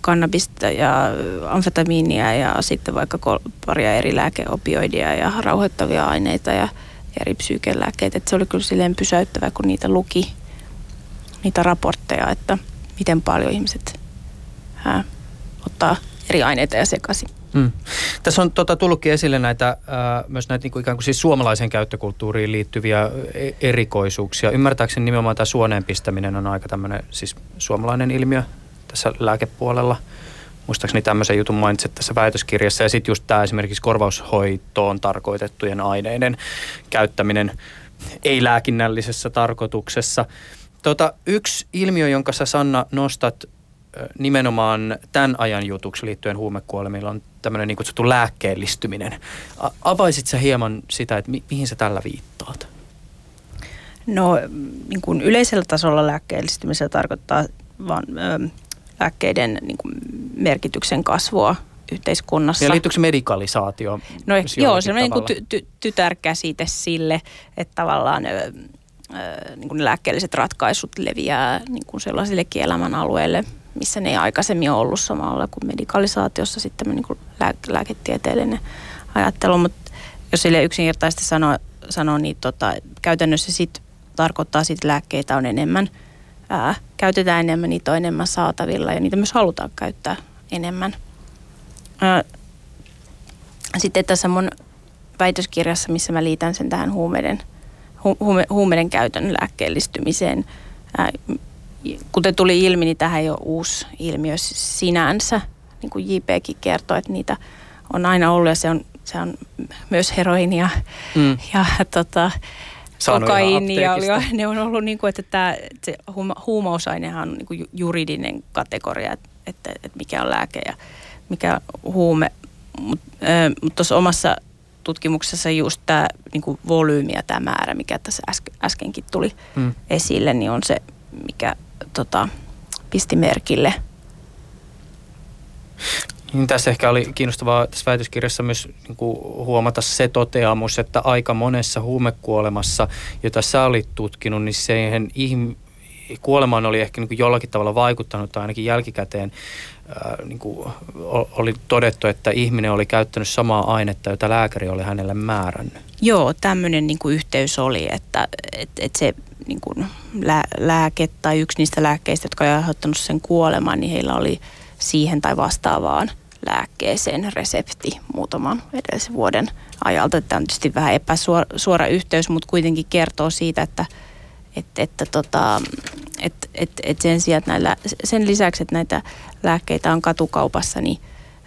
kannabista ja amfetamiinia ja sitten vaikka paria eri lääkeopioidia ja rauhoittavia aineita ja eri psyykelääkkeitä. Se oli kyllä silleen pysäyttävä, kun niitä luki, niitä raportteja, että miten paljon ihmiset ää, ottaa eri aineita ja sekaisin. Hmm. Tässä on tota, tullutkin esille näitä, ää, myös näitä niin kuin ikään kuin siis suomalaisen käyttökulttuuriin liittyviä e, erikoisuuksia. Ymmärtääkseni nimenomaan tämä suoneen pistäminen on aika tämmöinen siis suomalainen ilmiö tässä lääkepuolella. Muistaakseni tämmöisen jutun mainitsit tässä väitöskirjassa. Ja sitten just tämä esimerkiksi korvaushoitoon tarkoitettujen aineiden käyttäminen ei-lääkinnällisessä tarkoituksessa. Tota, yksi ilmiö, jonka sä Sanna nostat nimenomaan tämän ajan jutuksi liittyen huumekuolemilla on tämmöinen niin kutsuttu lääkkeellistyminen. Avaisit sä hieman sitä, että mi- mihin sä tällä viittaat? No niin kuin yleisellä tasolla lääkkeellistymisellä tarkoittaa vaan ö, lääkkeiden niin kuin merkityksen kasvua yhteiskunnassa. Ja liittyykö medikalisaatio? No joo, se on niin kuin ty- ty- tytärkäsite sille, että tavallaan ö, ö, niin kuin lääkkeelliset ratkaisut leviää niin kuin sellaisille elämän alueille, missä ne ei aikaisemmin ole ollut samalla kuin medikalisaatiossa sitten niin kuin lää- lääketieteellinen ajattelu. Mutta jos sille yksinkertaisesti sanoo, sanoo niin tota, käytännössä sit tarkoittaa sit lääkkeitä on enemmän, ää, käytetään enemmän, niitä on enemmän saatavilla ja niitä myös halutaan käyttää enemmän. Ää, sitten tässä mun väitöskirjassa, missä mä liitän sen tähän huumeiden, hu, huume, huumeiden käytön lääkkeellistymiseen, ää, kuten tuli ilmi, niin tähän ei ole uusi ilmiö sinänsä. Niin kuin JPkin kertoi, että niitä on aina ollut ja se on, se on myös heroinia mm. ja tota, oli, ne on ollut niin kuin, että tämä, se huumausainehan on niin kuin juridinen kategoria, että, että, että mikä on lääke ja mikä on huume. Mutta mut tuossa omassa tutkimuksessa just tämä niin volyymi ja tämä määrä, mikä tässä äskenkin tuli mm. esille, niin on se, mikä tota, pisti merkille. Niin tässä ehkä oli kiinnostavaa tässä väitöskirjassa myös niin kuin huomata se toteamus, että aika monessa huumekuolemassa, jota sä olit tutkinut, niin siihen ihm- kuolemaan oli ehkä niin kuin jollakin tavalla vaikuttanut tai ainakin jälkikäteen ää, niin kuin oli todettu, että ihminen oli käyttänyt samaa ainetta, jota lääkäri oli hänelle määrännyt. Joo, tämmöinen niin kuin yhteys oli, että, että, että se niin kuin lää, lääke tai yksi niistä lääkkeistä, jotka oli aiheuttanut sen kuoleman, niin heillä oli siihen tai vastaavaan lääkkeeseen resepti muutaman edellisen vuoden ajalta. Tämä on tietysti vähän epäsuora yhteys, mutta kuitenkin kertoo siitä, että, että, että tota, että, että, sen, sijaan, että näillä, sen lisäksi, että näitä lääkkeitä on katukaupassa, niin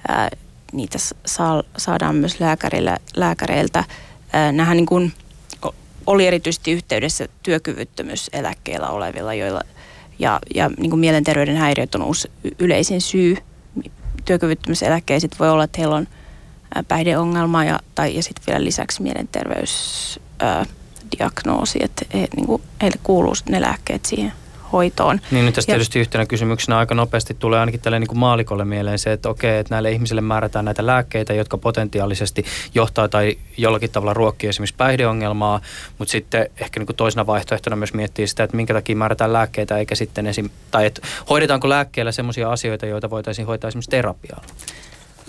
ää, niitä saa, saadaan myös lääkäreiltä. Ää, nämähän niin kuin – oli erityisesti yhteydessä työkyvyttömyyseläkkeellä olevilla, joilla ja, ja niin kuin mielenterveyden häiriöt on uusi yleisin syy. Työkyvyttömyyseläkkeet voi olla, että heillä on päihdeongelma ja, tai, ja sitten vielä lisäksi mielenterveysdiagnoosi, että he, niin kuin, heille kuuluu ne lääkkeet siihen hoitoon. Niin nyt tässä ja, tietysti yhtenä kysymyksenä aika nopeasti tulee ainakin tälle niin kuin maalikolle mieleen se, että okei, että näille ihmisille määrätään näitä lääkkeitä, jotka potentiaalisesti johtaa tai jollakin tavalla ruokkii esimerkiksi päihdeongelmaa, mutta sitten ehkä niin kuin toisena vaihtoehtona myös miettii sitä, että minkä takia määrätään lääkkeitä eikä sitten esim. tai että hoidetaanko lääkkeellä sellaisia asioita, joita voitaisiin hoitaa esimerkiksi terapialla.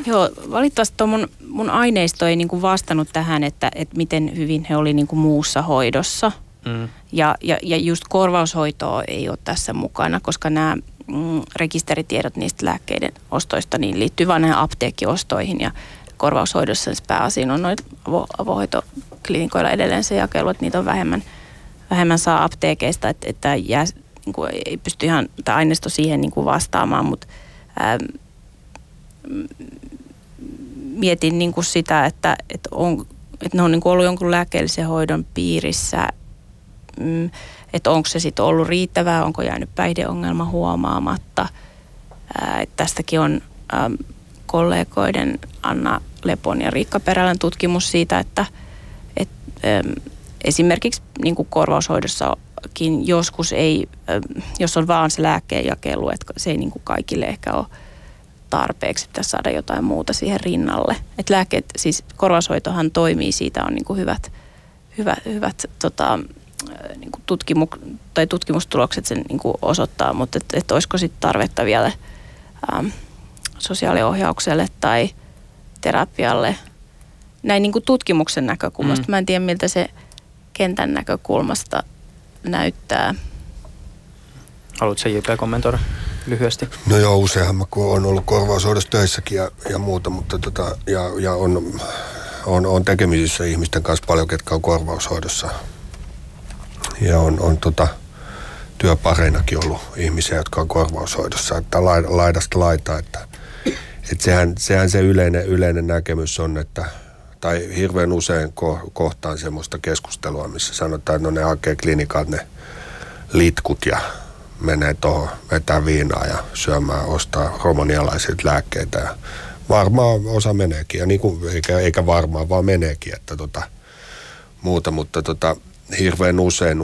Joo, valitettavasti tuo mun, mun aineisto ei niin kuin vastannut tähän, että, että miten hyvin he oli niin kuin muussa hoidossa – Mm. Ja, ja, ja just korvaushoitoa ei ole tässä mukana, koska nämä mm, rekisteritiedot niistä lääkkeiden ostoista niin liittyy vain näihin apteekkiostoihin ja korvaushoidossa siis pääasiin on noin avo, avohoitoklinikoilla edelleen se jakelu, että niitä on vähemmän, vähemmän saa apteekeista, että, että jää, niin kuin ei pysty ihan tämä aineisto siihen niin kuin vastaamaan, mutta ää, mietin niin kuin sitä, että, että, on, että ne on niin kuin ollut jonkun lääkkeellisen hoidon piirissä, mm, että onko se sitten ollut riittävää, onko jäänyt päihdeongelma huomaamatta. Että tästäkin on kollegoiden Anna Lepon ja Riikka Perälän tutkimus siitä, että, että esimerkiksi niin kuin korvaushoidossakin joskus ei, jos on vaan se lääkkeen jakelu, että se ei niin kuin kaikille ehkä ole tarpeeksi, että saada jotain muuta siihen rinnalle. Et lääkkeet, siis korvaushoitohan toimii, siitä on niin kuin hyvät, hyvät, hyvät tota, niin kuin tutkimu- tai tutkimustulokset sen niin kuin osoittaa, mutta et, et olisiko sitten tarvetta vielä ähm, sosiaaliohjaukselle tai terapialle näin niin kuin tutkimuksen näkökulmasta. Mm. Mä en tiedä, miltä se kentän näkökulmasta näyttää. Haluatko JP kommentoida lyhyesti? No joo, useinhan mä kun on ollut korvaushoidossa töissäkin ja, ja muuta, mutta tota, ja, ja on, on, on tekemisissä ihmisten kanssa paljon, ketkä on korvaushoidossa ja on, on tota, työpareinakin ollut ihmisiä, jotka on korvaushoidossa, että laidasta laita, että, että sehän, sehän se yleinen, yleinen näkemys on, että tai hirveän usein ko, kohtaan semmoista keskustelua, missä sanotaan, että no ne hakee klinikat ne litkut ja menee tuohon vetää viinaa ja syömään, ostaa romanialaisilta lääkkeitä. Ja varmaan osa meneekin, ja niin kuin, eikä, eikä varmaan, vaan meneekin, että tota, muuta, mutta tota, hirveän usein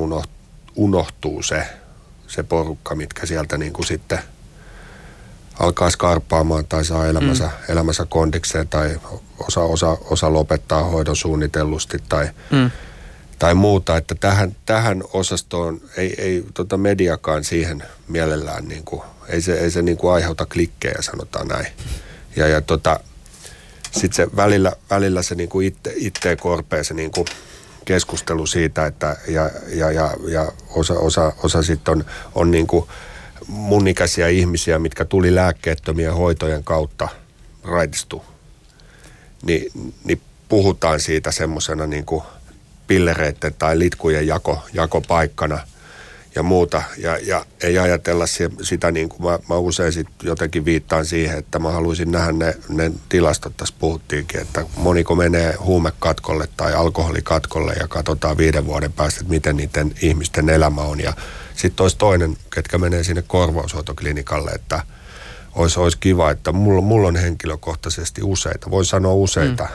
unohtuu se, se porukka, mitkä sieltä niin kuin sitten alkaa skarppaamaan tai saa elämänsä, mm. elämänsä kondikseen tai osa, osa, osa lopettaa hoidon suunnitellusti tai, mm. tai muuta. Että tähän, tähän osastoon ei, ei tota mediakaan siihen mielellään, niin kuin, ei se, ei se niin kuin aiheuta klikkejä, sanotaan näin. Ja, ja tota, sitten se välillä, välillä se niin kuin itse, itteen korpee se niin kuin keskustelu siitä, että ja, ja, ja, ja osa, osa, osa sitten on, on niin kuin mun ikäisiä ihmisiä, mitkä tuli lääkkeettömien hoitojen kautta raitistu, niin, niin puhutaan siitä semmoisena niin kuin pillereiden tai litkujen jako, jakopaikkana – ja muuta. Ja, ja ei ajatella sitä niin kuin mä, mä usein sit jotenkin viittaan siihen, että mä haluaisin nähdä ne, ne tilastot, tässä puhuttiinkin, että moniko menee huumekatkolle tai alkoholikatkolle ja katsotaan viiden vuoden päästä, että miten niiden ihmisten elämä on. Ja sitten olisi toinen, ketkä menee sinne korvaushoitoklinikalle, että olisi, olisi kiva, että mulla, mulla on henkilökohtaisesti useita, voi sanoa useita mm.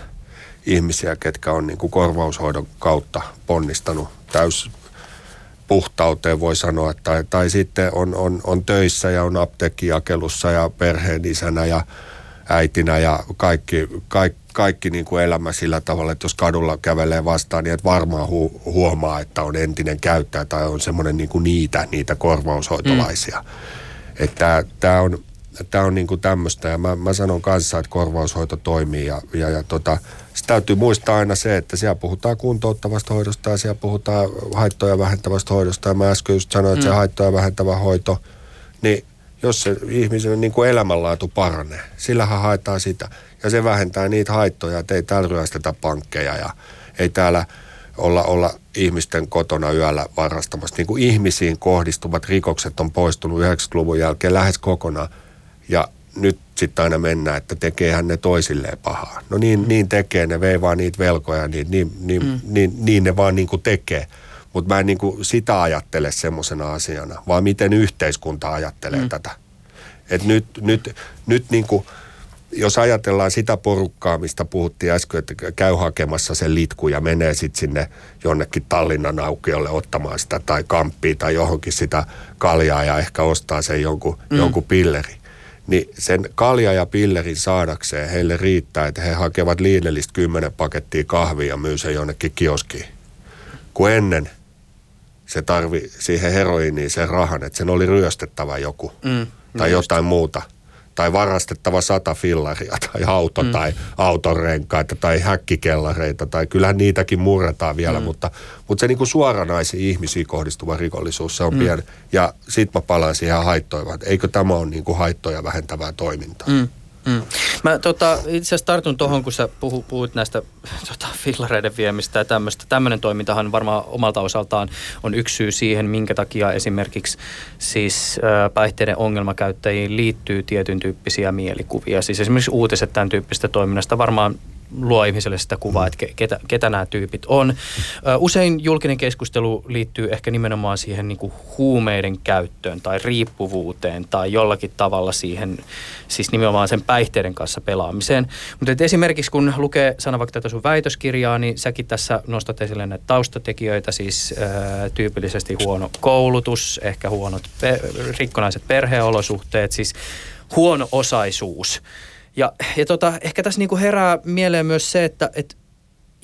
ihmisiä, ketkä on niin kuin korvaushoidon kautta ponnistanut täys, puhtauteen voi sanoa, tai, tai sitten on, on, on töissä ja on apteekkijakelussa ja perheen isänä ja äitinä ja kaikki, kaikki, kaikki niin kuin elämä sillä tavalla, että jos kadulla kävelee vastaan, niin et varmaan hu- huomaa, että on entinen käyttäjä tai on semmoinen niin kuin niitä, niitä korvaushoitolaisia. Mm. Että tämä on, tää on niin kuin tämmöistä ja mä, mä sanon kanssa, että korvaushoito toimii ja, ja, ja tota, täytyy muistaa aina se, että siellä puhutaan kuntouttavasta hoidosta ja siellä puhutaan haittoja vähentävästä hoidosta. Ja mä äsken just sanoin, että mm. se haittoja vähentävä hoito, niin jos se ihmisen niin kuin elämänlaatu paranee, sillähän haetaan sitä. Ja se vähentää niitä haittoja, että ei täällä ryöstetä pankkeja ja ei täällä olla, olla ihmisten kotona yöllä varastamassa. Niin kuin ihmisiin kohdistuvat rikokset on poistunut 90-luvun jälkeen lähes kokonaan. Ja nyt sitten aina mennään, että tekeehän ne toisilleen pahaa. No niin, niin tekee, ne vei vaan niitä velkoja, niin, niin, niin, mm. niin, niin ne vaan niin kuin tekee. Mutta mä en niin kuin sitä ajattele semmoisena asiana, vaan miten yhteiskunta ajattelee mm. tätä. Et nyt, nyt, nyt niin kuin, jos ajatellaan sitä porukkaa, mistä puhuttiin äsken, että käy hakemassa sen litku ja menee sitten sinne jonnekin Tallinnan aukiolle ottamaan sitä tai kamppia tai johonkin sitä kaljaa ja ehkä ostaa sen jonkun, mm. jonkun pilleri niin sen kalja ja pillerin saadakseen heille riittää, että he hakevat Lidlistä kymmenen pakettia kahvia ja myy sen jonnekin kioskiin. Kun ennen se tarvi siihen heroiniin sen rahan, että sen oli ryöstettävä joku mm, tai just. jotain muuta. Tai varastettava sata fillaria tai auto mm. tai autorenkaita tai häkkikellareita tai kyllähän niitäkin murretaan vielä, mm. mutta, mutta se niin kuin suoranaisiin ihmisiin kohdistuva rikollisuus, se on mm. pieni. Ja sit mä palaan siihen haittoimaan, että eikö tämä ole niin kuin haittoja vähentävää toimintaa. Mm. Mm. Mä tota, itse asiassa tartun tuohon, kun sä puhu, puhuit näistä tota, fillareiden viemistä ja tämmöistä. Tämmöinen toimintahan varmaan omalta osaltaan on yksi syy siihen, minkä takia esimerkiksi siis äh, päihteiden ongelmakäyttäjiin liittyy tietyn tyyppisiä mielikuvia. Siis esimerkiksi uutiset tämän tyyppistä toiminnasta varmaan luo ihmiselle sitä kuvaa, että ketä, ketä nämä tyypit on. Usein julkinen keskustelu liittyy ehkä nimenomaan siihen niin kuin huumeiden käyttöön tai riippuvuuteen tai jollakin tavalla siihen, siis nimenomaan sen päihteiden kanssa pelaamiseen. Mutta esimerkiksi kun lukee, sana vaikka tätä sun väitöskirjaa, niin säkin tässä nostat esille näitä taustatekijöitä, siis ää, tyypillisesti huono koulutus, ehkä huonot pe- rikkonaiset perheolosuhteet, siis huono osaisuus ja, ja tota, ehkä tässä niinku herää mieleen myös se, että et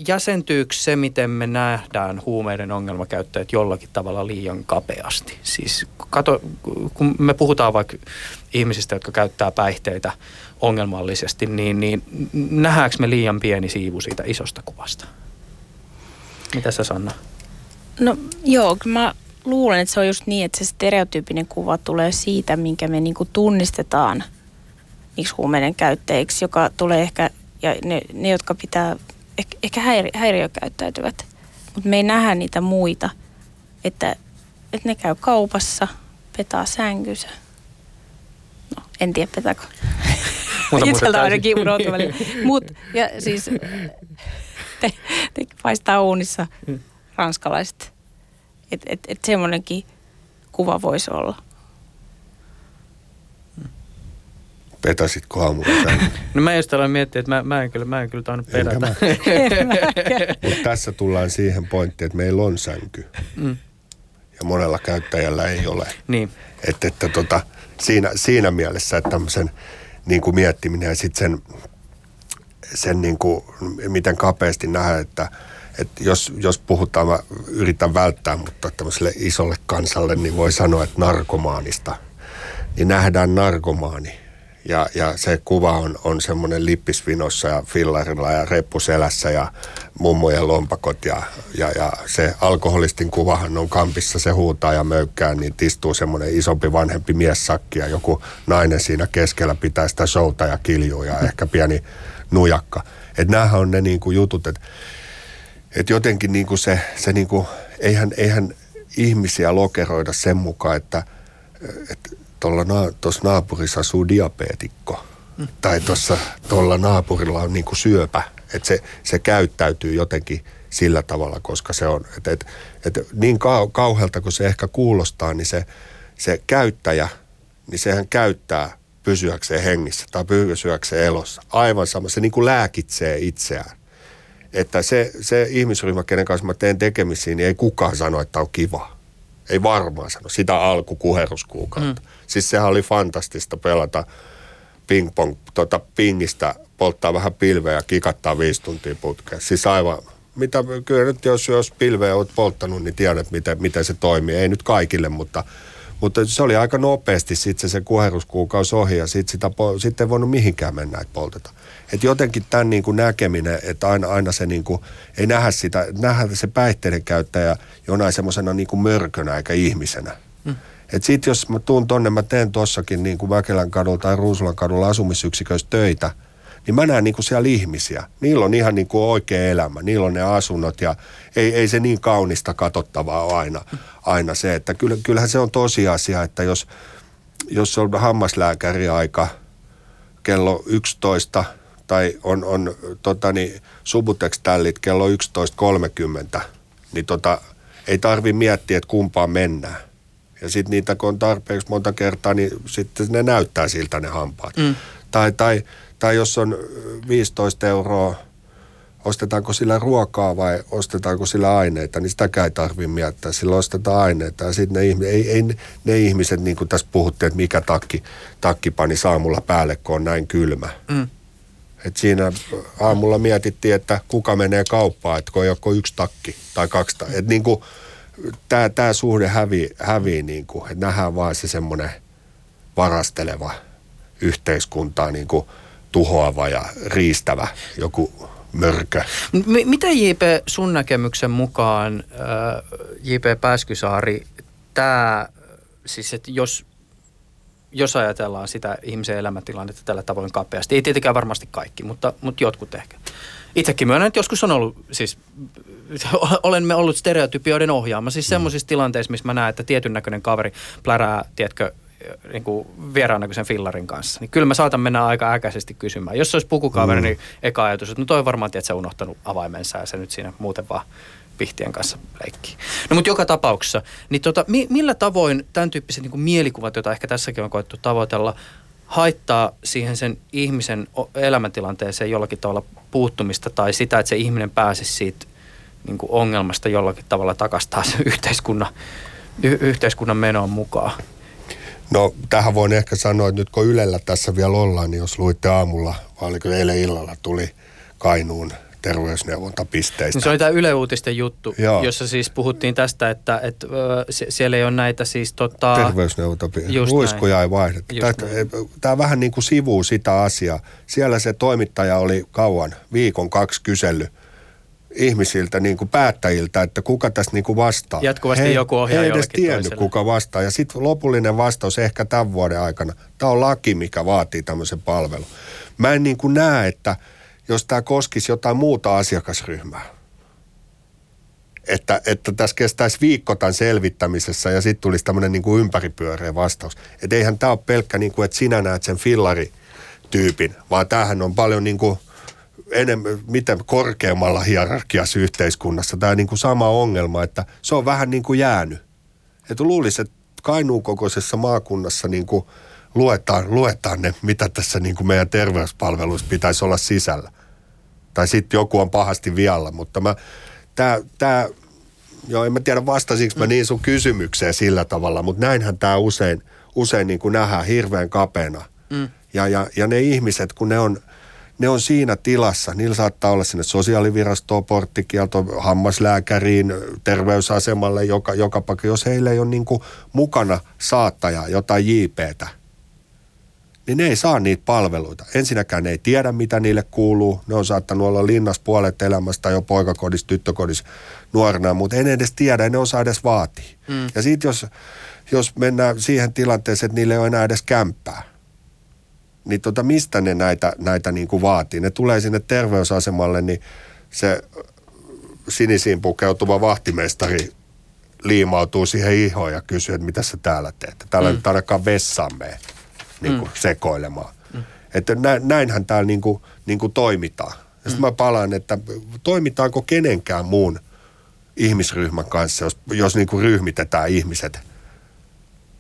jäsentyykö se, miten me nähdään huumeiden ongelmakäyttäjät jollakin tavalla liian kapeasti? Siis kato, kun me puhutaan vaikka ihmisistä, jotka käyttää päihteitä ongelmallisesti, niin, niin nähdäänkö me liian pieni siivu siitä isosta kuvasta? Mitä sä Sanna? No joo, mä luulen, että se on just niin, että se stereotyyppinen kuva tulee siitä, minkä me niinku tunnistetaan – niiksi huumeiden käyttäjiksi, joka tulee ehkä, ja ne, ne jotka pitää, ehkä, ehkä häiri, häiriökäyttäytyvät, mutta me ei nähdä niitä muita, että, että ne käy kaupassa, petaa sänkynsä. No, en tiedä petako. Itseltä ainakin unohtuu Mut, ja siis te, te paistaa uunissa mm. ranskalaiset. Että et, et semmoinenkin kuva voisi olla. Petäsitkö aamulla No mä just aloin miettiä, että mä, mä, en kyllä, mä en kyllä tainnut perätä. Mutta tässä tullaan siihen pointtiin, että meillä on sänky. Mm. Ja monella käyttäjällä ei ole. Niin. Että, että tota, siinä, siinä mielessä, että tämmöisen niin kuin miettiminen ja sitten sen, sen niin kuin, miten kapeasti nähdä, että, että jos, jos puhutaan, mä yritän välttää, mutta tämmöiselle isolle kansalle, niin voi sanoa, että narkomaanista, niin nähdään narkomaani ja, ja se kuva on, on semmoinen lippisvinossa ja fillarilla ja reppuselässä ja mummojen lompakot ja, ja, ja se alkoholistin kuvahan on kampissa, se huutaa ja möykkää, niin istuu semmoinen isompi vanhempi miessakki ja joku nainen siinä keskellä pitää sitä showta ja kiljuu ja ehkä pieni nujakka. Että näähän on ne niinku jutut, että et jotenkin niinku se, se niinku, eihän, eihän ihmisiä lokeroida sen mukaan, että, että tuossa na, naapurissa asuu diabeetikko. Mm. Tai tuolla naapurilla on niinku syöpä. Että se, se käyttäytyy jotenkin sillä tavalla, koska se on, että et, et niin kau, kauhealta kuin se ehkä kuulostaa, niin se, se käyttäjä, niin sehän käyttää pysyäkseen hengissä tai pysyäkseen elossa. Aivan sama, se niin kuin lääkitsee itseään. Että se, se ihmisryhmä, kenen kanssa mä teen tekemisiä, niin ei kukaan sano, että on kiva. Ei varmaan sano. Sitä alkukuheruskuukautta. Mm. Siis sehän oli fantastista pelata ping-pong, tota pingistä, polttaa vähän pilveä ja kikattaa viisi tuntia putkeen. Siis aivan, mitä, kyllä nyt jos, jos pilveä olet polttanut, niin tiedät, miten, miten se toimii. Ei nyt kaikille, mutta, mutta se oli aika nopeasti sitten se, se kuheruskuukausi ohi ja sitten sitä, sit ei voinut mihinkään mennä, että polteta. Et jotenkin tämän niin kuin näkeminen, että aina, aina se niin kuin, ei nähdä sitä, nähdä se päihteiden käyttäjä jonain semmoisena niin mörkönä eikä ihmisenä. Mm. Et sit jos mä tuun tonne, mä teen tossakin niin kuin Mäkelän kadulla tai Ruusulan kadulla asumisyksiköissä töitä, niin mä näen niin kuin siellä ihmisiä. Niillä on ihan niin kuin oikea elämä, niillä on ne asunnot ja ei, ei se niin kaunista katsottavaa ole aina, aina se, että kyllähän se on tosiasia, että jos, jos on hammaslääkäri aika kello 11 tai on, on tota niin, Subutex-tällit kello 11.30, niin tota, ei tarvi miettiä, että kumpaan mennään. Ja sitten niitä, kun on tarpeeksi monta kertaa, niin sitten ne näyttää siltä ne hampaat. Mm. Tai, tai, tai jos on 15 euroa, ostetaanko sillä ruokaa vai ostetaanko sillä aineita, niin sitäkään ei tarvitse miettiä. Sillä ostetaan aineita ja sitten ne, ei, ei, ne ihmiset, niin kuin tässä puhuttiin, että mikä takki, takki pani saamulla päälle, kun on näin kylmä. Mm. Et siinä aamulla mietittiin, että kuka menee kauppaan, että kun on joko yksi takki tai kaksi. Että niin kuin, tämä, tämä suhde hävii, hävii niin kuin, että nähdään vaan se semmoinen varasteleva yhteiskuntaa niin kuin tuhoava ja riistävä joku mörkö. M- miten JP sun näkemyksen mukaan, äh, JP Pääskysaari, tämä, siis että jos, jos ajatellaan sitä ihmisen elämäntilannetta tällä tavoin kapeasti, ei tietenkään varmasti kaikki, mutta, mutta jotkut ehkä. Itsekin myönnän, että joskus on ollut, siis olemme ollut stereotypioiden ohjaama, siis mm. semmoisissa tilanteissa, missä mä näen, että tietyn näköinen kaveri plärää, tiedätkö, niin kuin vieraan näköisen fillarin kanssa, niin kyllä mä saatan mennä aika äkäisesti kysymään. Jos se olisi pukukaveri, mm. niin eka ajatus, että no toi varmaan tiedät, että sä unohtanut avaimensa ja se nyt siinä muuten vaan pihtien kanssa leikkii. No mutta joka tapauksessa, niin tota, mi- millä tavoin tämän tyyppiset niin kuin mielikuvat, joita ehkä tässäkin on koettu tavoitella, haittaa siihen sen ihmisen elämäntilanteeseen jollakin tavalla puuttumista tai sitä, että se ihminen pääsisi siitä niin kuin ongelmasta jollakin tavalla takaisin taas yhteiskunnan, y- yhteiskunnan menoon mukaan? No tähän voin ehkä sanoa, että nyt kun Ylellä tässä vielä ollaan, niin jos luitte aamulla, vai oliko eilen illalla, tuli Kainuun terveysneuvontapisteistä. Niin se oli tämä Yle Uutisten juttu, Joo. jossa siis puhuttiin tästä, että, että siellä ei ole näitä siis tota... Terveysneuvontapisteitä, ruiskuja ei vaihdeta. Tämä vähän niin kuin sivuu sitä asiaa. Siellä se toimittaja oli kauan, viikon kaksi kysely ihmisiltä, niin kuin päättäjiltä, että kuka tässä niin kuin vastaa. Jatkuvasti he, joku ohjaa He ei edes tiennyt, toiselle. kuka vastaa. Ja sitten lopullinen vastaus ehkä tämän vuoden aikana. Tämä on laki, mikä vaatii tämmöisen palvelun. Mä en niin kuin näe, että jos tämä koskisi jotain muuta asiakasryhmää, että, että tässä kestäisi viikko tämän selvittämisessä ja sitten tulisi tämmöinen niin kuin ympäripyöreä vastaus. Että eihän tämä ole pelkkä, niin kuin, että sinä näet sen fillarityypin, vaan tämähän on paljon niin kuin – enemmän, miten korkeammalla hierarkiassa yhteiskunnassa tämä niin kuin sama ongelma, että se on vähän niin kuin jäänyt. Että luulisi, että Kainuun kokoisessa maakunnassa niin kuin luetaan, luetaan ne, mitä tässä niin kuin meidän terveyspalveluissa pitäisi olla sisällä. Tai sitten joku on pahasti vialla, mutta mä, tää, tää, joo, en mä tiedä vastasinko mä niin sun kysymykseen sillä tavalla, mutta näinhän tämä usein, usein niin kuin nähdään hirveän kapeana. Mm. Ja, ja, ja ne ihmiset, kun ne on – ne on siinä tilassa. Niillä saattaa olla sinne sosiaalivirastoon, porttikielto, hammaslääkäriin, terveysasemalle, joka, joka paikka. Jos heillä ei ole niin kuin mukana saattaja, jotain JPtä, niin ne ei saa niitä palveluita. Ensinnäkään ne ei tiedä, mitä niille kuuluu. Ne on saattanut olla linnassa puolet elämästä jo poikakodissa, tyttökodissa nuorena, mutta en edes tiedä, ne osaa edes vaatia. Mm. Ja sitten jos, jos mennään siihen tilanteeseen, että niille ei ole enää edes kämppää, niin tota, mistä ne näitä, näitä niin kuin vaatii? Ne tulee sinne terveysasemalle, niin se sinisiin pukeutuva vahtimestari liimautuu siihen ihoon ja kysyy, että mitä sä täällä teet. Täällä mm. nyt ainakaan vessaan mene niin kuin mm. sekoilemaan. Mm. Että nä, näinhän täällä niin kuin, niin kuin toimitaan. Ja sitten mm. mä palaan, että toimitaanko kenenkään muun ihmisryhmän kanssa, jos, jos niin kuin ryhmitetään ihmiset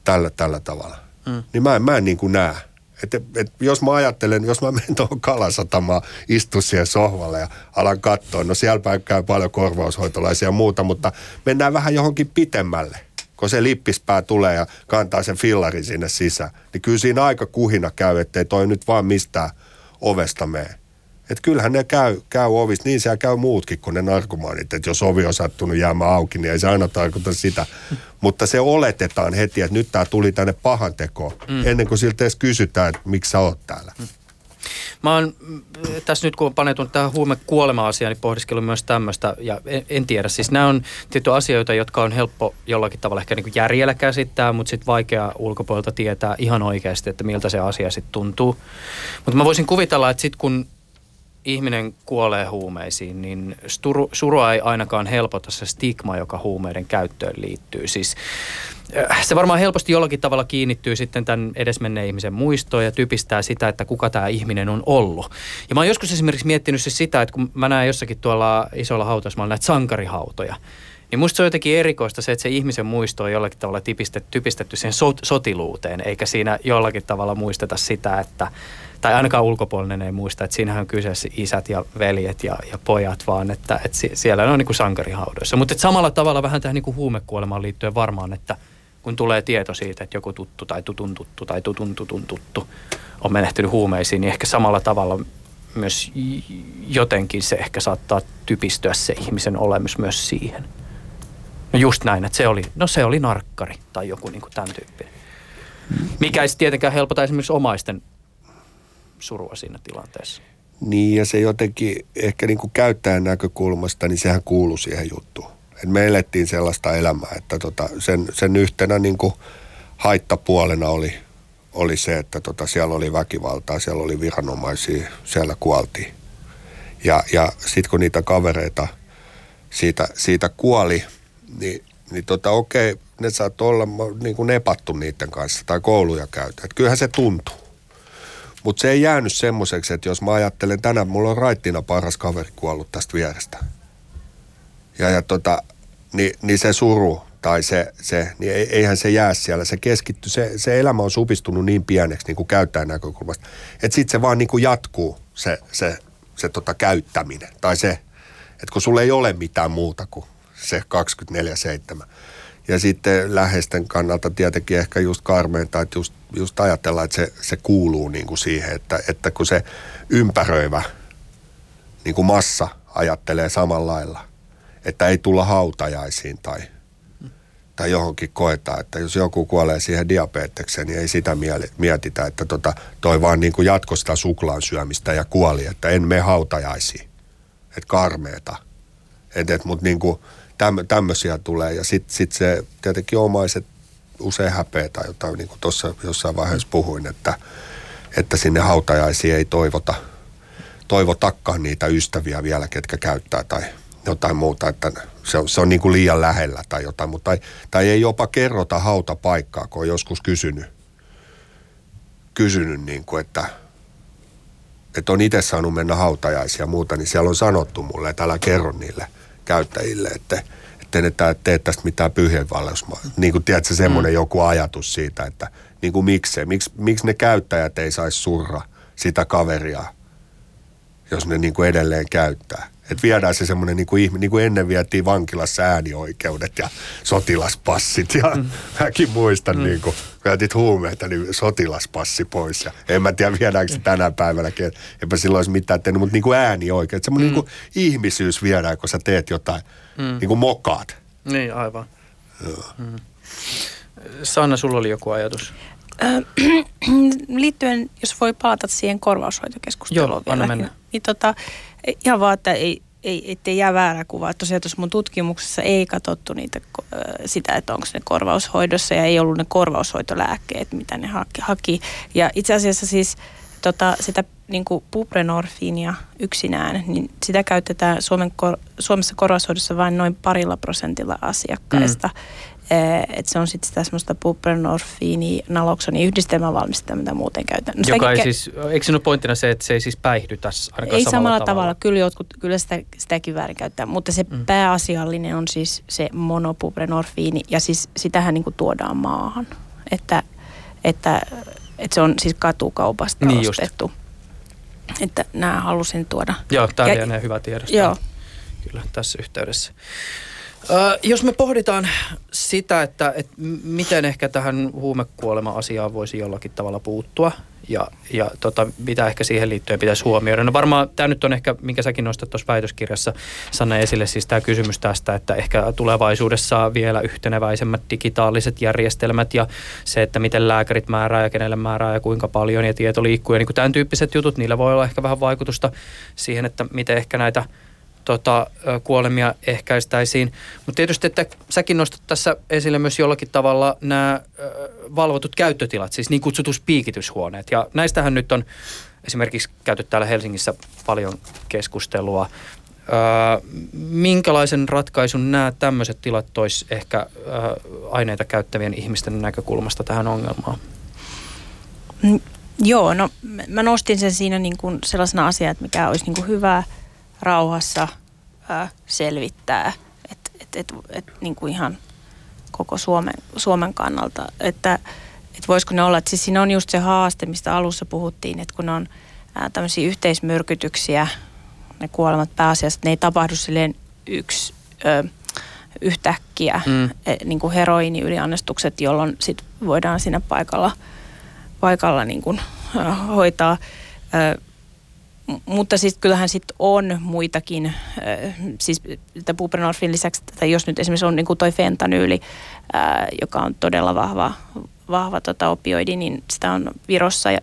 tällä, tällä tavalla. Mm. Niin mä en, mä en niin kuin näe. Et, et, jos mä ajattelen, jos mä menen tuohon kalasatamaan, istun siihen sohvalle ja alan katsoa, no siellä käy paljon korvaushoitolaisia ja muuta, mutta mennään vähän johonkin pitemmälle. Kun se lippispää tulee ja kantaa sen fillarin sinne sisään, niin kyllä siinä aika kuhina käy, ettei toi nyt vaan mistään ovesta mene. Että kyllähän ne käy, käy ovista, niin siellä käy muutkin kuin ne narkomaanit. Että jos ovi on sattunut jäämään auki, niin ei se aina tarkoita sitä. Mutta se oletetaan heti, että nyt tämä tuli tänne pahan tekoon, mm. ennen kuin siltä edes kysytään, että miksi sä oot täällä. Mm. Mä oon tässä nyt kun on panetunut tähän huumekuolema-asiaan, niin pohdiskellut myös tämmöistä, ja en, en tiedä. Siis nämä on tietty asioita, jotka on helppo jollakin tavalla ehkä niin kuin järjellä käsittää, mutta sitten vaikea ulkopuolelta tietää ihan oikeasti, että miltä se asia sitten tuntuu. Mutta mä voisin kuvitella, että sitten kun ihminen kuolee huumeisiin, niin sturu, surua ei ainakaan helpota se stigma, joka huumeiden käyttöön liittyy. Siis se varmaan helposti jollakin tavalla kiinnittyy sitten tämän edesmenneen ihmisen muistoon ja typistää sitä, että kuka tämä ihminen on ollut. Ja mä oon joskus esimerkiksi miettinyt siis sitä, että kun mä näen jossakin tuolla isolla hautausmaalla näitä sankarihautoja, niin musta se on jotenkin erikoista se, että se ihmisen muisto on jollakin tavalla typistetty, typistetty siihen sot, sotiluuteen, eikä siinä jollakin tavalla muisteta sitä, että tai ainakaan ulkopuolinen ei muista, että siinähän on kyseessä isät ja veljet ja, ja pojat, vaan että, että siellä on niin kuin sankarihaudoissa. Mutta samalla tavalla vähän tähän niin kuin huumekuolemaan liittyen varmaan, että kun tulee tieto siitä, että joku tuttu tai tutun tuttu tai tutun tutun tuttu on menehtynyt huumeisiin, niin ehkä samalla tavalla myös jotenkin se ehkä saattaa typistyä se ihmisen olemus myös siihen. No just näin, että se oli, no se oli narkkari tai joku niin kuin tämän tyyppinen. Mikä ei tietenkään helpota esimerkiksi omaisten surua siinä tilanteessa. Niin ja se jotenkin ehkä niin kuin käyttäjän näkökulmasta, niin sehän kuuluu siihen juttuun. Et me elettiin sellaista elämää, että tota, sen, sen yhtenä niin kuin haittapuolena oli, oli se, että tota, siellä oli väkivaltaa, siellä oli viranomaisia, siellä kuoltiin. Ja, ja sitten kun niitä kavereita siitä, siitä kuoli, niin, niin tota, okei, ne saat olla niin kuin nepattu niiden kanssa tai kouluja käytä. Et kyllähän se tuntuu. Mutta se ei jäänyt semmoiseksi, että jos mä ajattelen tänään, mulla on raittina paras kaveri kuollut tästä vierestä. Ja, ja tota, niin, niin se suru tai se, se niin eihän se jää siellä. Se keskittyy, se, se elämä on supistunut niin pieneksi niin kuin käyttäjän näkökulmasta, että sitten se vaan niin kuin jatkuu se, se, se tota käyttäminen. Tai se, että kun sulla ei ole mitään muuta kuin se 24-7. Ja sitten läheisten kannalta tietenkin ehkä just karmeinta, että just, just ajatellaan, että se, se kuuluu niin kuin siihen, että, että kun se ympäröivä niin kuin massa ajattelee samalla lailla, että ei tulla hautajaisiin tai, tai johonkin koetaan, että jos joku kuolee siihen diabetekseen, niin ei sitä mietitä, että tota, toi vaan niin kuin jatko sitä suklaan syömistä ja kuoli, että en me hautajaisiin, että karmeeta. Et, et, Mutta niin täm, tämmöisiä tulee. Ja sitten sit se tietenkin omaiset usein häpeätä, jota niin kuin tuossa jossain vaiheessa puhuin, että, että sinne hautajaisiin ei toivota, toivotakaan niitä ystäviä vielä, ketkä käyttää tai jotain muuta, että se on, se on niin kuin liian lähellä tai jotain, mutta tai, tai ei jopa kerrota hautapaikkaa, kun on joskus kysynyt, kysynyt niin kuin, että, että on itse saanut mennä hautajaisia ja muuta, niin siellä on sanottu mulle, että älä kerro niille – käyttäjille, että että ne tee tästä mitään pyhienvaellusmaa. Niin kuin tiedätkö, semmoinen mm. joku ajatus siitä, että niin kuin miksi, miksi, miksi ne käyttäjät ei saisi surra sitä kaveria, jos ne niin kuin edelleen käyttää. Että viedään se semmoinen, niin kuin, niin kuin ennen vietiin vankilassa äänioikeudet ja sotilaspassit. Ja mm. mäkin muistan, mm. niin kuin, käytit huumeita, niin sotilaspassi pois. Ja en mä tiedä, viedäänkö se tänä päivänäkin. Eipä silloin olisi mitään tehnyt, mutta niin kuin äänioikeudet. Semmoinen mm. niin kuin ihmisyys viedään, kun sä teet jotain, mm. niin kuin mokaat. Niin, aivan. Joo. Mm. Sanna, sulla oli joku ajatus. liittyen, jos voi palata siihen korvaushoitokeskusteluun Joo, vielä. Mennä. Niin tota, ihan vaan, että ei, ei, ettei jää väärä kuva. Että tosiaan tuossa mun tutkimuksessa ei katsottu niitä, sitä, että onko ne korvaushoidossa ja ei ollut ne korvaushoitolääkkeet, mitä ne haki. haki. Ja itse asiassa siis tota, sitä niin kuin buprenorfiinia yksinään, niin sitä käytetään Suomen, Suomessa korvaushoidossa vain noin parilla prosentilla asiakkaista. Mm. Eh, että se on sitten sitä semmoista buprenorfiini naloksoni yhdistelmävalmistetta, mitä muuten käytetään. No Joka ei siis, eikö sinun pointtina se, että se ei siis päihdytä ainakaan Ei samalla, samalla tavalla. tavalla. Kyllä jotkut, kyllä sitä, sitäkin väärin käyttää, mutta se mm. pääasiallinen on siis se monobuprenorfiini ja siis sitähän niin kuin tuodaan maahan. Että, että, että se on siis katukaupasta niin ostettu. Just. Että nämä halusin tuoda. Joo, tämä on hyvä tiedostaa. Joo. Kyllä, tässä yhteydessä. Ö, jos me pohditaan sitä, että, että miten ehkä tähän huumekuolema-asiaan voisi jollakin tavalla puuttua ja, ja tota, mitä ehkä siihen liittyen pitäisi huomioida. No varmaan tämä nyt on ehkä, minkä säkin nostat tuossa väitöskirjassa Sanna esille, siis tämä kysymys tästä, että ehkä tulevaisuudessa vielä yhteneväisemmät digitaaliset järjestelmät ja se, että miten lääkärit määrää ja kenelle määrää ja kuinka paljon ja tieto liikkuu ja niin kuin tämän tyyppiset jutut, niillä voi olla ehkä vähän vaikutusta siihen, että miten ehkä näitä – tota, kuolemia ehkäistäisiin. Mutta tietysti, että säkin nostat tässä esille myös jollakin tavalla nämä valvotut käyttötilat, siis niin kutsutut piikityshuoneet. Ja näistähän nyt on esimerkiksi käyty täällä Helsingissä paljon keskustelua. Öö, minkälaisen ratkaisun nämä tämmöiset tilat tois ehkä öö, aineita käyttävien ihmisten näkökulmasta tähän ongelmaan? Mm, joo, no mä nostin sen siinä niin kuin sellaisena asiana, että mikä olisi niin kuin hyvää – rauhassa ää, selvittää, että et, et, et, niin kuin ihan koko Suomen, Suomen kannalta, että et voisiko ne olla, että siis siinä on just se haaste, mistä alussa puhuttiin, että kun on ää, tämmöisiä yhteismyrkytyksiä, ne kuolemat pääasiassa, ne ei tapahdu silleen yksi ö, yhtäkkiä, mm. e, niin kuin heroiiniyliannostukset, jolloin sit voidaan siinä paikalla, paikalla niin kuin, ö, hoitaa. Ö, mutta siis kyllähän sitten on muitakin, äh, siis buprenorfin lisäksi, tai jos nyt esimerkiksi on niin kuin toi fentanyyli, äh, joka on todella vahva, vahva tota opioidi, niin sitä on Virossa ja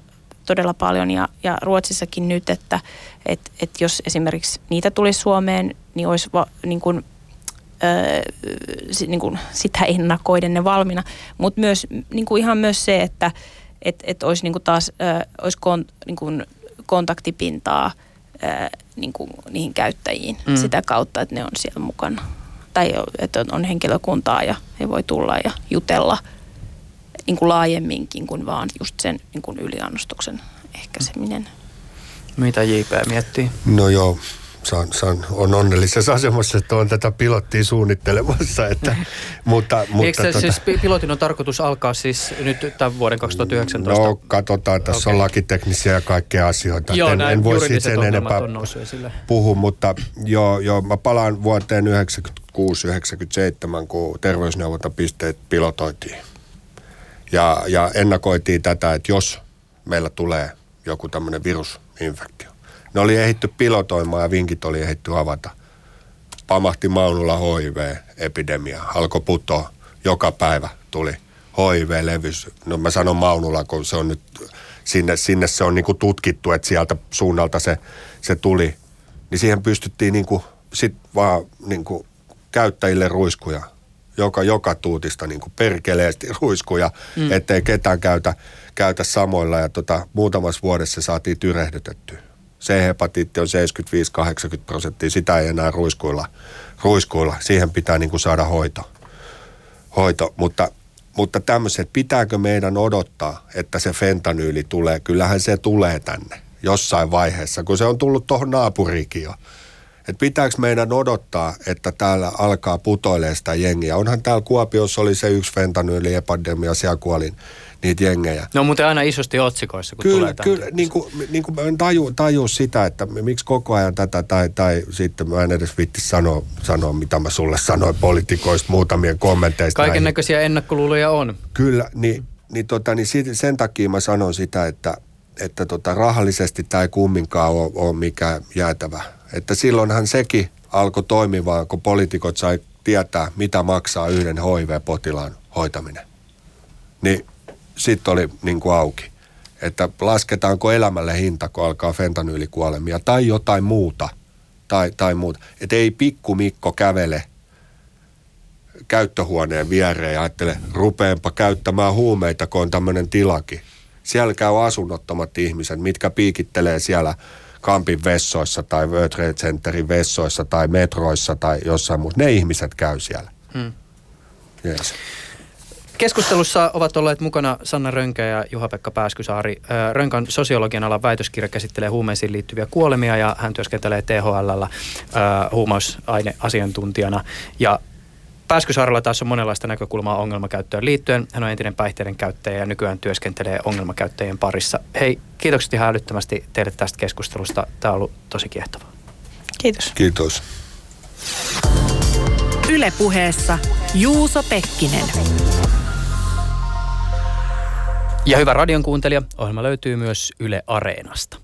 todella paljon ja, ja Ruotsissakin nyt, että et, et jos esimerkiksi niitä tulisi Suomeen, niin olisi va, niin kuin, ö, niin kuin sitä ennakoiden ne valmiina. Mutta myös niin kuin ihan myös se, että et, et olisi niin kuin taas ö, olisi kon, niin kuin kontaktipintaa ö, niin kuin niihin käyttäjiin mm. sitä kautta, että ne on siellä mukana. Tai että on henkilökuntaa ja he voi tulla ja jutella niin kuin laajemminkin kuin vaan just sen niin kuin yliannostuksen ehkäiseminen. Mitä JP miettii? No joo, saan, saan, on onnellisessa asemassa, että on tätä pilottia suunnittelemassa. Että, mutta, mutta, Eikö tota, siis pilotin on tarkoitus alkaa siis nyt tämän vuoden 2019? No katsotaan, tässä okay. on lakiteknisiä ja kaikkea asioita. Joo, en, en voi siitä sen enempää on puhua, mutta joo, joo, mä palaan vuoteen 96-97, kun terveysneuvontapisteet pilotoitiin. Ja, ja ennakoitiin tätä, että jos meillä tulee joku tämmöinen virusinfektio, ne oli ehitty pilotoimaan ja vinkit oli ehitty avata. Pamahti Maunulla HIV-epidemia, alkoi putoa. Joka päivä tuli HIV-levys. No mä sanon Maunulla, kun se on nyt, sinne, sinne se on niinku tutkittu, että sieltä suunnalta se, se tuli. Niin siihen pystyttiin niinku sit vaan niinku käyttäjille ruiskuja joka, joka tuutista niin kuin perkeleesti ruiskuja, mm. ettei ketään käytä, käytä samoilla. Ja tota, muutamassa vuodessa se saatiin tyrehdytettyä. C-hepatiitti on 75-80 prosenttia, sitä ei enää ruiskuilla. ruiskuilla. Siihen pitää niin kuin saada hoito. hoito. Mutta, mutta tämmöiset, pitääkö meidän odottaa, että se fentanyyli tulee? Kyllähän se tulee tänne jossain vaiheessa, kun se on tullut tuohon naapurikin jo. Että pitääkö meidän odottaa, että täällä alkaa putoilee sitä jengiä? Onhan täällä Kuopiossa oli se yksi fentanyyli-epidemia, siellä kuolin niitä jengejä. Ne on muuten aina isosti otsikoissa, kun kyllä, tulee Kyllä, niin kuin, niin kuin mä en taju, taju sitä, että miksi koko ajan tätä, tai, tai sitten mä en edes vitti sanoa, sanoa, mitä mä sulle sanoin poliitikoista muutamien kommenteista. Kaiken näköisiä ennakkoluuloja on. Kyllä, niin, niin, tota, niin sen takia mä sanon sitä, että, että tota, rahallisesti tämä ei kumminkaan ole, ole mikään jäätävä. Että silloinhan sekin alkoi toimimaan, kun poliitikot sai tietää, mitä maksaa yhden HIV-potilaan hoitaminen. Niin sitten oli niin kuin auki. Että lasketaanko elämälle hinta, kun alkaa fentanyylikuolemia tai jotain muuta. Tai, tai muuta. Että ei pikku Mikko kävele käyttöhuoneen viereen ja ajattele, rupeenpa käyttämään huumeita, kun on tämmöinen tilaki. Siellä käy asunnottomat ihmiset, mitkä piikittelee siellä Kampin vessoissa tai World Trade Centerin vessoissa tai metroissa tai jossain muussa. Ne ihmiset käy siellä. Hmm. Yes. Keskustelussa ovat olleet mukana Sanna Rönkä ja Juha-Pekka Pääskysaari. Rönkän sosiologian alan väitöskirja käsittelee huumeisiin liittyviä kuolemia ja hän työskentelee THL huumausaineasiantuntijana. Ja Pääskysaarella taas on monenlaista näkökulmaa ongelmakäyttöön liittyen. Hän on entinen päihteiden käyttäjä ja nykyään työskentelee ongelmakäyttäjien parissa. Hei, kiitokset ihan älyttömästi teille tästä keskustelusta. Tämä on ollut tosi kiehtovaa. Kiitos. Kiitos. Ylepuheessa Juuso Pekkinen. Ja hyvä radion kuuntelija, ohjelma löytyy myös Yle Areenasta.